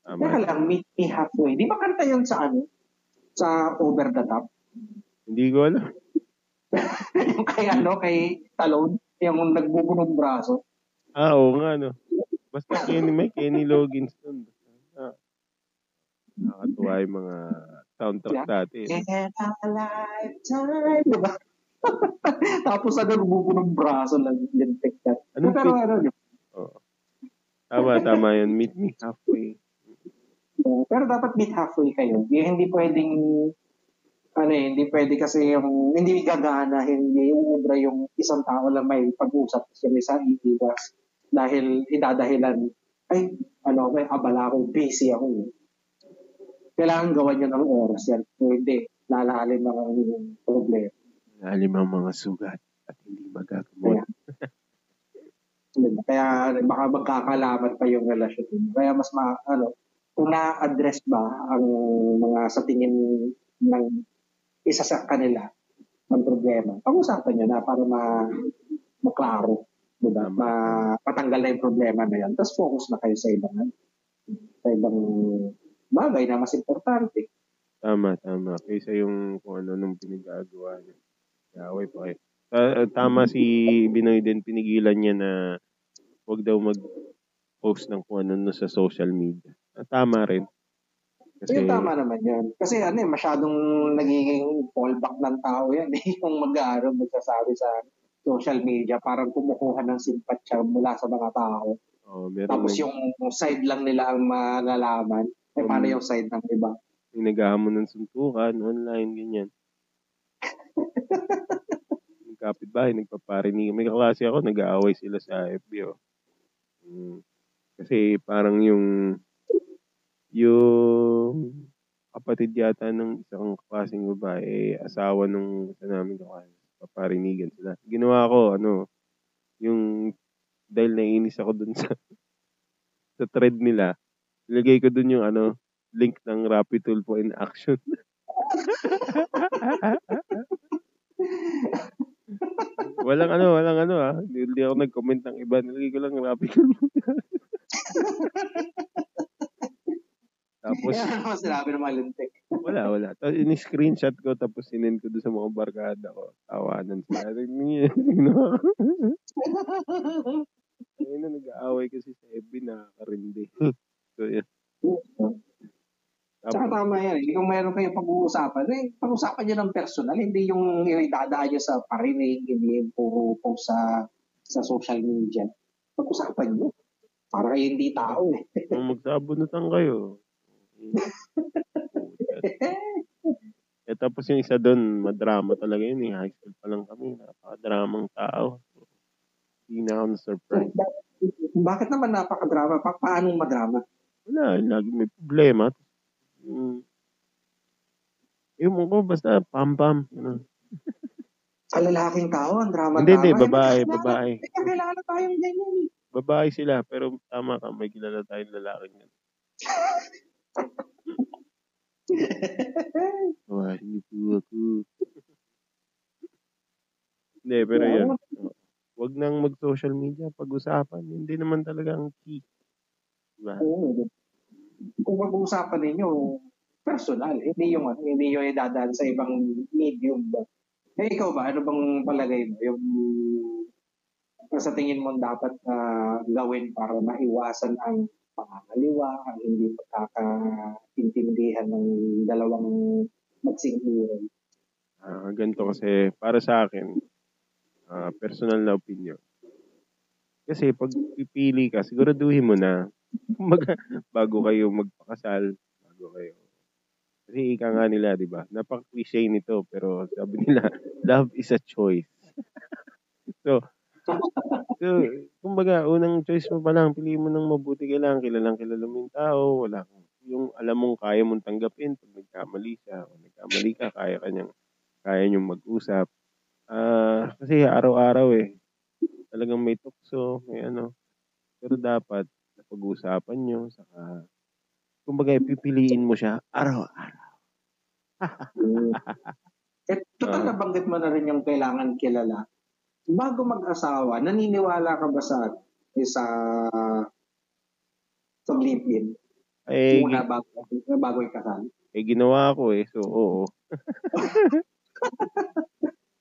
[SPEAKER 2] Tama.
[SPEAKER 1] Teka lang, meet me halfway. Di ba kanta yun sa ano? Sa Over the Top?
[SPEAKER 2] Hindi ko alam.
[SPEAKER 1] Yung kay ano, kay Talon, yung nagbubunong braso.
[SPEAKER 2] Ah, oo nga, no. Basta Kenny, may Kenny Loggins dun. Ah. Nakakatuwa yung mga soundtrack
[SPEAKER 1] Yeah.
[SPEAKER 2] dati.
[SPEAKER 1] And a lifetime, di ba? Tapos ano, nagbubunong braso lang yung tektat.
[SPEAKER 2] Anong
[SPEAKER 1] Pero ano, ba?
[SPEAKER 2] Oo. Tama, tama yun. Meet me halfway.
[SPEAKER 1] pero dapat meet halfway kayo. Yung hindi pwedeng ano eh, hindi pwede kasi yung hindi gagana, hindi uubra yung isang tao lang may pag-usap yung isa iiwas dahil idadahilan ay, ano, may abala ako, busy ako. Kailangan gawan niya ng oras yan. Kung hindi, lalalim na ang problema.
[SPEAKER 2] Lalim ang mga sugat at hindi magagamot.
[SPEAKER 1] Kaya baka magkakalaman pa yung relasyon. Kaya mas ma, ano, kung na-address ba ang mga sa tingin ng isa sa kanila ang problema, pag-usapan niyo na para ma maklaro, di ba? Ma, patanggal na yung problema na yan. Tapos focus na kayo sa ibang sa ibang bagay na mas importante.
[SPEAKER 2] Tama, tama. Kaysa yung kung ano nung pinagagawa niya. Yaway pa kayo. Uh, tama si Binoy din, pinigilan niya na wag daw mag-post ng kung ano sa social media. Uh, tama rin.
[SPEAKER 1] Kasi yung tama naman yan. Kasi ano eh, masyadong nagiging fallback ng tao yan. Eh, yung mag-aaral, magsasabi sa social media, parang kumukuha ng simpatsya mula sa mga tao.
[SPEAKER 2] Oh,
[SPEAKER 1] Tapos
[SPEAKER 2] may...
[SPEAKER 1] yung side lang nila ang malalaman. Eh, um, paano yung side ng iba?
[SPEAKER 2] May naghahamon ng suntukan, online, ganyan. kapitbahay, nagpaparinig. May kaklase ako, nag-aaway sila sa FB. Oh. Hmm. Kasi parang yung yung kapatid yata ng isang klaseng babae, asawa nung isa namin kaklase. Paparinigan sila. Ginawa ko, ano, yung dahil naiinis ako dun sa sa thread nila, ilagay ko dun yung ano, link ng Rapid Tulpo in action. walang ano, walang ano ah. Hindi, hindi ako nag-comment ng iba. Nilagay ko lang Rapid Tulpo.
[SPEAKER 1] tapos, Kaya naman sinabi ng malintik.
[SPEAKER 2] wala, wala. Tapos in-screenshot ko tapos sinend ko doon sa mga barkada ko. Tawanan sila. Niya, Ngayon na nag-aaway kasi sa FB na karindi. so, yeah.
[SPEAKER 1] Tsaka tama yan. Eh. Kung mayroon kayo pag-uusapan, eh, pag-usapan nyo ng personal, hindi yung idadaan nyo sa parinig, hindi yung puro po sa sa social media. Pag-usapan nyo. Para kayo hindi tao eh.
[SPEAKER 2] Kung magsabunutan kayo. eh tapos yung isa doon, madrama talaga yun eh. High school pa lang kami. Napakadramang tao. Hindi na ako na-surprise.
[SPEAKER 1] Bakit naman napakadrama? Pa paano madrama?
[SPEAKER 2] Wala, lagi may problema. Mm. Yung ko, basta pam-pam. Ano.
[SPEAKER 1] Sa lalaking tao, ang drama
[SPEAKER 2] Hindi, hindi, babae, babae.
[SPEAKER 1] Kaya kilala tayong ganyan eh.
[SPEAKER 2] Babae sila, pero tama ka, may kilala tayong lalaking Wah, hindi po ako. Hindi, pero yan. Huwag nang mag-social media, pag-usapan. Hindi naman talaga ang key.
[SPEAKER 1] Diba? Oo kung pag-uusapan ninyo, personal, hindi yung ano, hindi yung idadaan sa ibang medium ba. Eh, ikaw ba, ano bang palagay mo? Yung sa tingin mo dapat uh, gawin para maiwasan ang pangangaliwa, ang hindi pagkakaintindihan ng dalawang magsingkiran?
[SPEAKER 2] Uh, ganito kasi, para sa akin, uh, personal na opinion. Kasi pag pipili ka, siguraduhin mo na Mag, bago kayo magpakasal, bago kayo. Kasi ika nga nila, di ba? Napaka-cliche nito, pero sabi nila, love is a choice. so, so, kumbaga, unang choice mo pa lang, piliin mo ng mabuti kailangan, kilalang kilala mo yung tao, wala yung alam mong kaya mong tanggapin pag nagkamali siya o nagkamali ka, kaya kanyang, kaya niyong mag-usap. Ah, kasi araw-araw eh, talagang may tukso, may ano. Pero dapat, pag-uusapan nyo, saka, kumbaga, pipiliin mo siya araw-araw.
[SPEAKER 1] mm. Eh, uh, nabanggit mo na rin yung kailangan kilala. Bago mag-asawa, naniniwala ka ba sa sa sa live-in? Eh, Muna bago, bago ikasal?
[SPEAKER 2] Eh, ginawa ko eh. So, oo.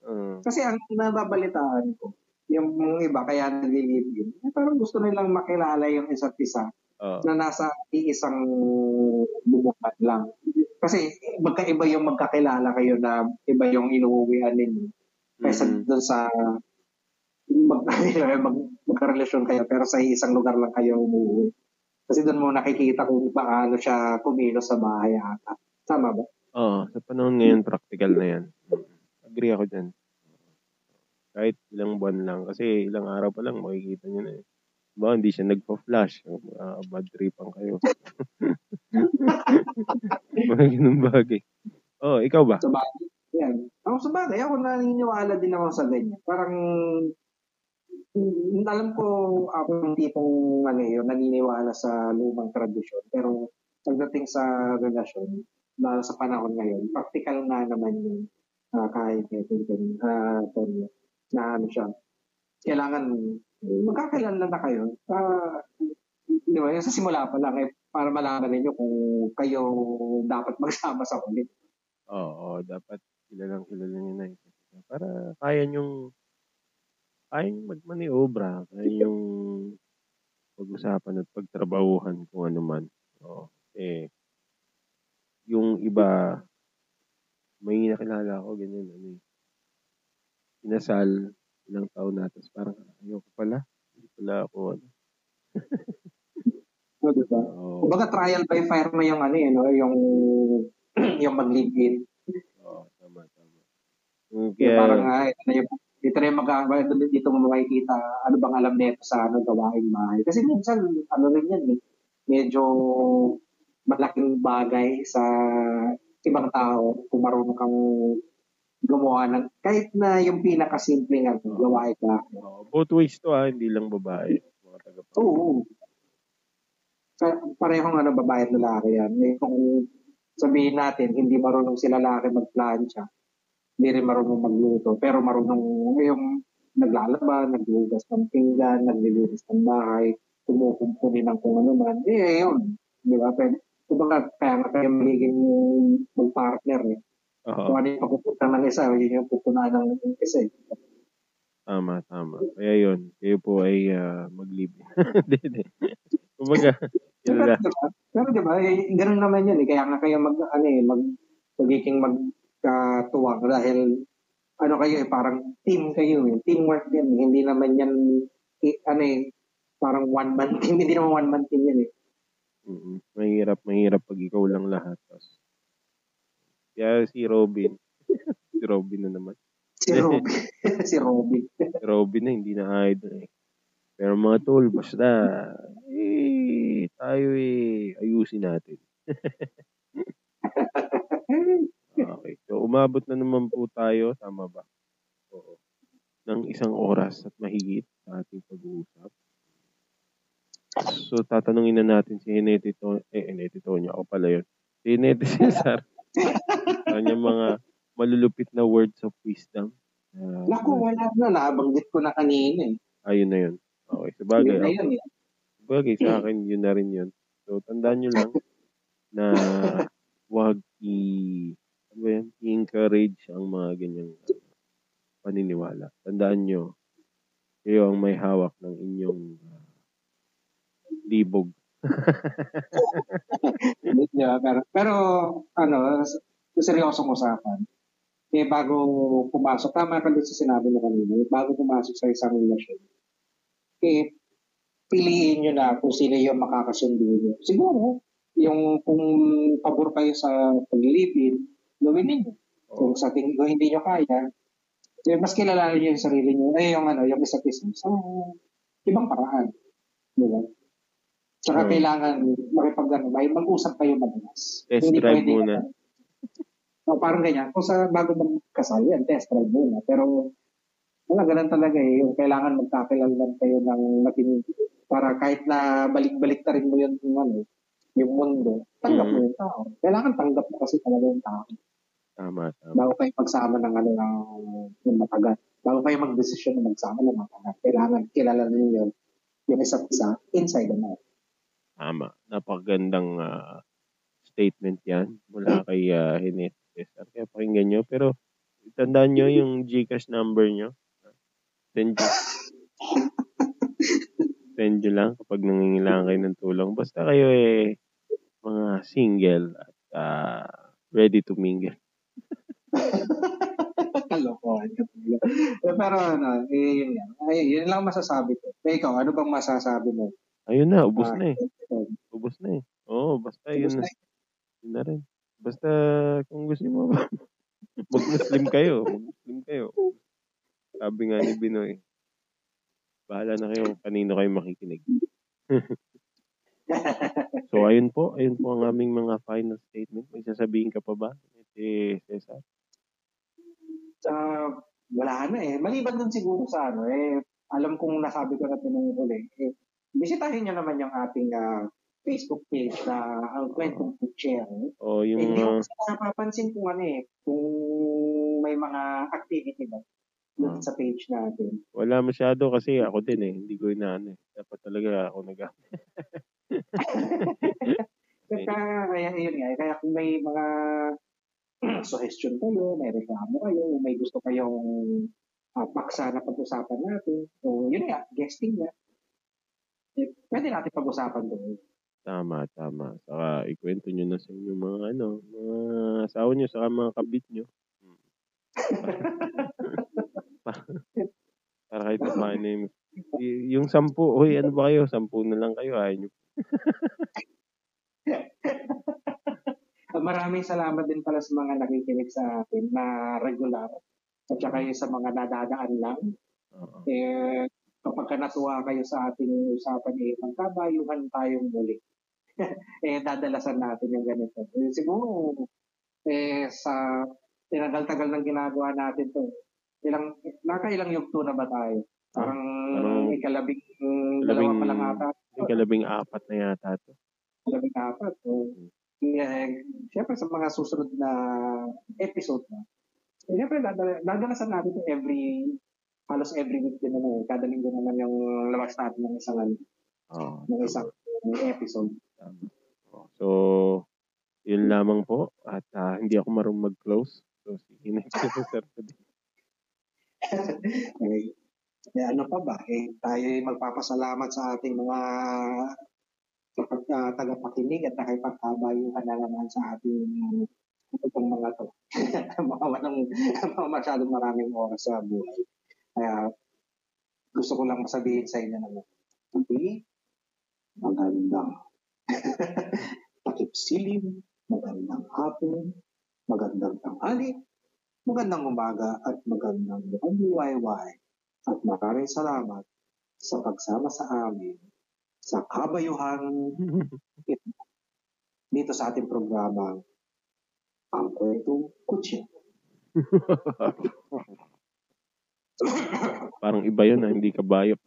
[SPEAKER 1] uh. Kasi ang nababalitaan ko, yung iba kaya in, eh, parang gusto nilang makilala yung isa't isa uh. na nasa iisang bumukan lang. Kasi magkaiba yung magkakilala kayo na iba yung inuuwian ninyo. Kaysa mm-hmm. doon sa mag, mag, magkarelasyon kayo pero sa isang lugar lang kayo umuwi. Kasi doon mo nakikita kung paano siya kumilos sa bahay ata. Tama ba?
[SPEAKER 2] Oo, sa panahon ngayon practical na yan. Agree ako dyan. Kahit ilang buwan lang. Kasi ilang araw pa lang makikita nyo na eh. Ba, hindi siya nagpa-flash. Uh, bad tripan kayo. Mga ganun bagay. Oh, ikaw ba?
[SPEAKER 1] Sa bagay. Yan. Ako sa bagay, ako naniniwala din ako sa ganyan. Parang alam ko ako yung tipong ano yun, naniniwala sa lumang tradisyon. Pero pagdating sa relasyon, lalo sa panahon ngayon, practical na naman yung uh, kahit ito uh, na ano siya, kailangan magkakilala na kayo. Uh, di ba? Sa simula pa lang, eh, para malaman ninyo kung kayo dapat magsama sa ulit.
[SPEAKER 2] Oo, oh, dapat kilalang kilala nyo na. Para kaya nyong kaya nyong magmaniobra, kaya yung pag-usapan at pagtrabahuhan kung ano man. Oo. Eh, yung iba, may nakilala ko, ganyan, ano eh. Inasal, ilang taon na, tapos parang ayoko pala. Hindi pala ako, ano.
[SPEAKER 1] o, diba? Oh. Kumbaga trial by fire na yung ano, eh, no? yung, yung mag-live-in.
[SPEAKER 2] Oo, oh, tama, tama.
[SPEAKER 1] Okay. Yung parang, ay, ito na yung, dito na yung mag dito mo makikita ano bang alam nito sa ano gawain bahay. Kasi minsan, ano rin yan eh, medyo malaking bagay sa ibang tao kung marunong kang gumawa ng kahit na yung pinakasimple nga oh. gawain ka.
[SPEAKER 2] Oh, both ways to ha, hindi lang babae.
[SPEAKER 1] Oo. Parehong ano, babae at lalaki yan. Eh, kung sabihin natin, hindi marunong si lalaki magplancha, hindi rin marunong magluto, pero marunong yung naglalaba, naglugas ng pinggan, naglilinis ng bahay, kumukumpuni ng kung ano man, eh, yun. Di ba? Pwede, kumbaga, kaya nga kayo magiging mag-partner eh. Uh-huh. Kung ano yung papupunta ng isa, yun yung pupunan ng isa eh.
[SPEAKER 2] Tama, tama. Kaya yun, kayo po ay uh, mag-live. Hindi, hindi. Kumbaga,
[SPEAKER 1] kilala. Diba? Pero diba, eh, ganun naman yun eh. Kaya nga kayo mag, ano eh, mag, magiging magkatuwang dahil ano kayo eh, parang team kayo eh. Teamwork yan eh. Hindi naman yan, eh, ano eh, parang one man team. Hindi naman one man team yan eh.
[SPEAKER 2] Mm-hmm. Mahirap, mahirap pag ikaw lang lahat. Tapos, kaya si Robin, si Robin na naman.
[SPEAKER 1] Si Robin. si Robin.
[SPEAKER 2] si Robin na, hindi na idol eh. Pero mga tol, basta, eh, tayo eh, ayusin natin. Okay. So, umabot na naman po tayo, tama ba? Oo. Ng isang oras at mahigit sa ating pag-uusap. So, tatanungin na natin si Henete to, eh, Henete Tonya, ako pala yun. Si Henete Cesar. Kanyang mga malulupit na words of wisdom.
[SPEAKER 1] Uh, Naku, wala na. Nabanggit ko na kanina eh.
[SPEAKER 2] Ayun na yun. Okay, sabagay. Yun na yun. Eh. Sabagay sa akin, yun na rin yun. So, tandaan nyo lang na wag i ano? I-encourage ang mga ganyang uh, paniniwala. Tandaan nyo, kayo ang may hawak ng inyong uh, libog.
[SPEAKER 1] yeah, pero, pero ano, seryosong usapan. Eh, bago pumasok, tama ka doon sa sinabi mo kanina, eh, bago pumasok sa isang relasyon, eh, piliin nyo na kung sino yung makakasundo nyo. Siguro, yung kung pabor kayo sa paglilipin, gawin ninyo. Kung sa tingin ko hindi nyo kaya, eh, mas kilala nyo yung sarili nyo, eh, yung ano, yung isa't isa sa ibang paraan. Diba? Tsaka hmm. kailangan makipag ano, may mag-usap kayo madalas.
[SPEAKER 2] Test Hindi drive muna.
[SPEAKER 1] No, parang ganyan. Kung sa bago magkasal, yan, test drive muna. Pero wala, ganun talaga eh. Yung kailangan magkakilalan kayo ng matindi para kahit na balik-balik ta rin mo yun yung, ano, yung mundo, tanggap mm-hmm. mo yung tao. Kailangan tanggap mo kasi talaga yung tao.
[SPEAKER 2] Tama, tama.
[SPEAKER 1] Bago kayo magsama ng ano ng, ng matagal. Bago kayo mag-desisyon na magsama ng matagal. Kailangan kilala ninyo yung isa't isa inside and out.
[SPEAKER 2] Tama. Napakagandang uh, statement yan mula kay uh, Hinet Cesar. Kaya pakinggan nyo. Pero tandaan nyo yung Gcash number nyo. Send nyo. Send nyo lang kapag nangingailangan kayo ng tulong. Basta kayo eh mga single at uh, ready to mingle.
[SPEAKER 1] Kalokohan. Pero ano, eh, yun yan. Ay, yun lang masasabi ko. Eh, ikaw, ano bang masasabi mo?
[SPEAKER 2] Ayun na, ubos ah, na eh. Ubos na eh. Oo, basta ubos yun na. Yun na rin. Basta kung gusto mo mag-Muslim kayo. Mag-Muslim kayo. Sabi nga ni Binoy. Bahala na kayo kung kanino kayo makikinig. so, ayun po. Ayun po ang aming mga final statement. May sasabihin ka pa ba? Si Cesar?
[SPEAKER 1] Uh, wala na eh. Maliban dun siguro sa ano eh, alam kong nasabi ko na ito nung. Eh, bisitahin niyo naman yung ating uh, Facebook page na ang kwentong share.
[SPEAKER 2] O, yung...
[SPEAKER 1] Eh, hindi ko uh, napapansin kung ano eh, kung may mga activity ba dun sa page natin.
[SPEAKER 2] Wala masyado kasi ako din eh. Hindi ko inaano eh. Dapat talaga ako nag
[SPEAKER 1] kaya, kaya yun nga. Kaya kung may mga suggestion kayo, may reklamo kayo, may gusto kayong uh, paksa na pag-usapan natin. So, yun nga, guesting nga. Eh, pwede natin pag-usapan doon.
[SPEAKER 2] Tama, tama. Saka ikwento nyo na sa inyo mga ano, mga asawa nyo, saka mga kabit nyo. Para kahit pa paano yung, yung sampu, hoy, ano ba kayo? Sampu na lang kayo, ayaw nyo.
[SPEAKER 1] Maraming salamat din pala sa mga nakikinig sa atin na regular at saka yung sa mga nadadaan lang. Uh-huh. Eh, kapag ka natuwa kayo sa ating usapan, eh, magkabayuhan tayong muli. eh, dadalasan natin yung ganito. Eh, siguro, eh, sa tinagal-tagal ng ginagawa natin to, ilang, nakailang yugto na ba tayo? Parang uh, ikalabing, dalawa pa lang ata.
[SPEAKER 2] Ikalabing apat na yata to.
[SPEAKER 1] Ikalabing apat. So, eh, siyempre sa mga susunod na episode na, eh, siyempre dadala, dadalasan natin ito every, halos every week din naman. Kada linggo naman yung labas natin ng isang, oh, ng isang episode.
[SPEAKER 2] So, yun lamang po. At uh, hindi ako marunong mag-close. So, sige next episode.
[SPEAKER 1] okay. Eh, ano pa ba? Eh, tayo magpapasalamat sa ating mga kapag uh, tagapakinig at nakipagkabayuhan na naman sa ating itong mga to. mga walang mga masyadong maraming oras sa buhay. Kaya gusto ko lang masabihin sa inyo naman. Okay? Magandang takip silim, magandang hapon, magandang tanghali, magandang umaga at magandang buhay At maraming salamat sa pagsama sa amin sa kabayuhan dito sa ating programa ang kwentong kutsi.
[SPEAKER 2] Parang iba yun na hindi ka bayop.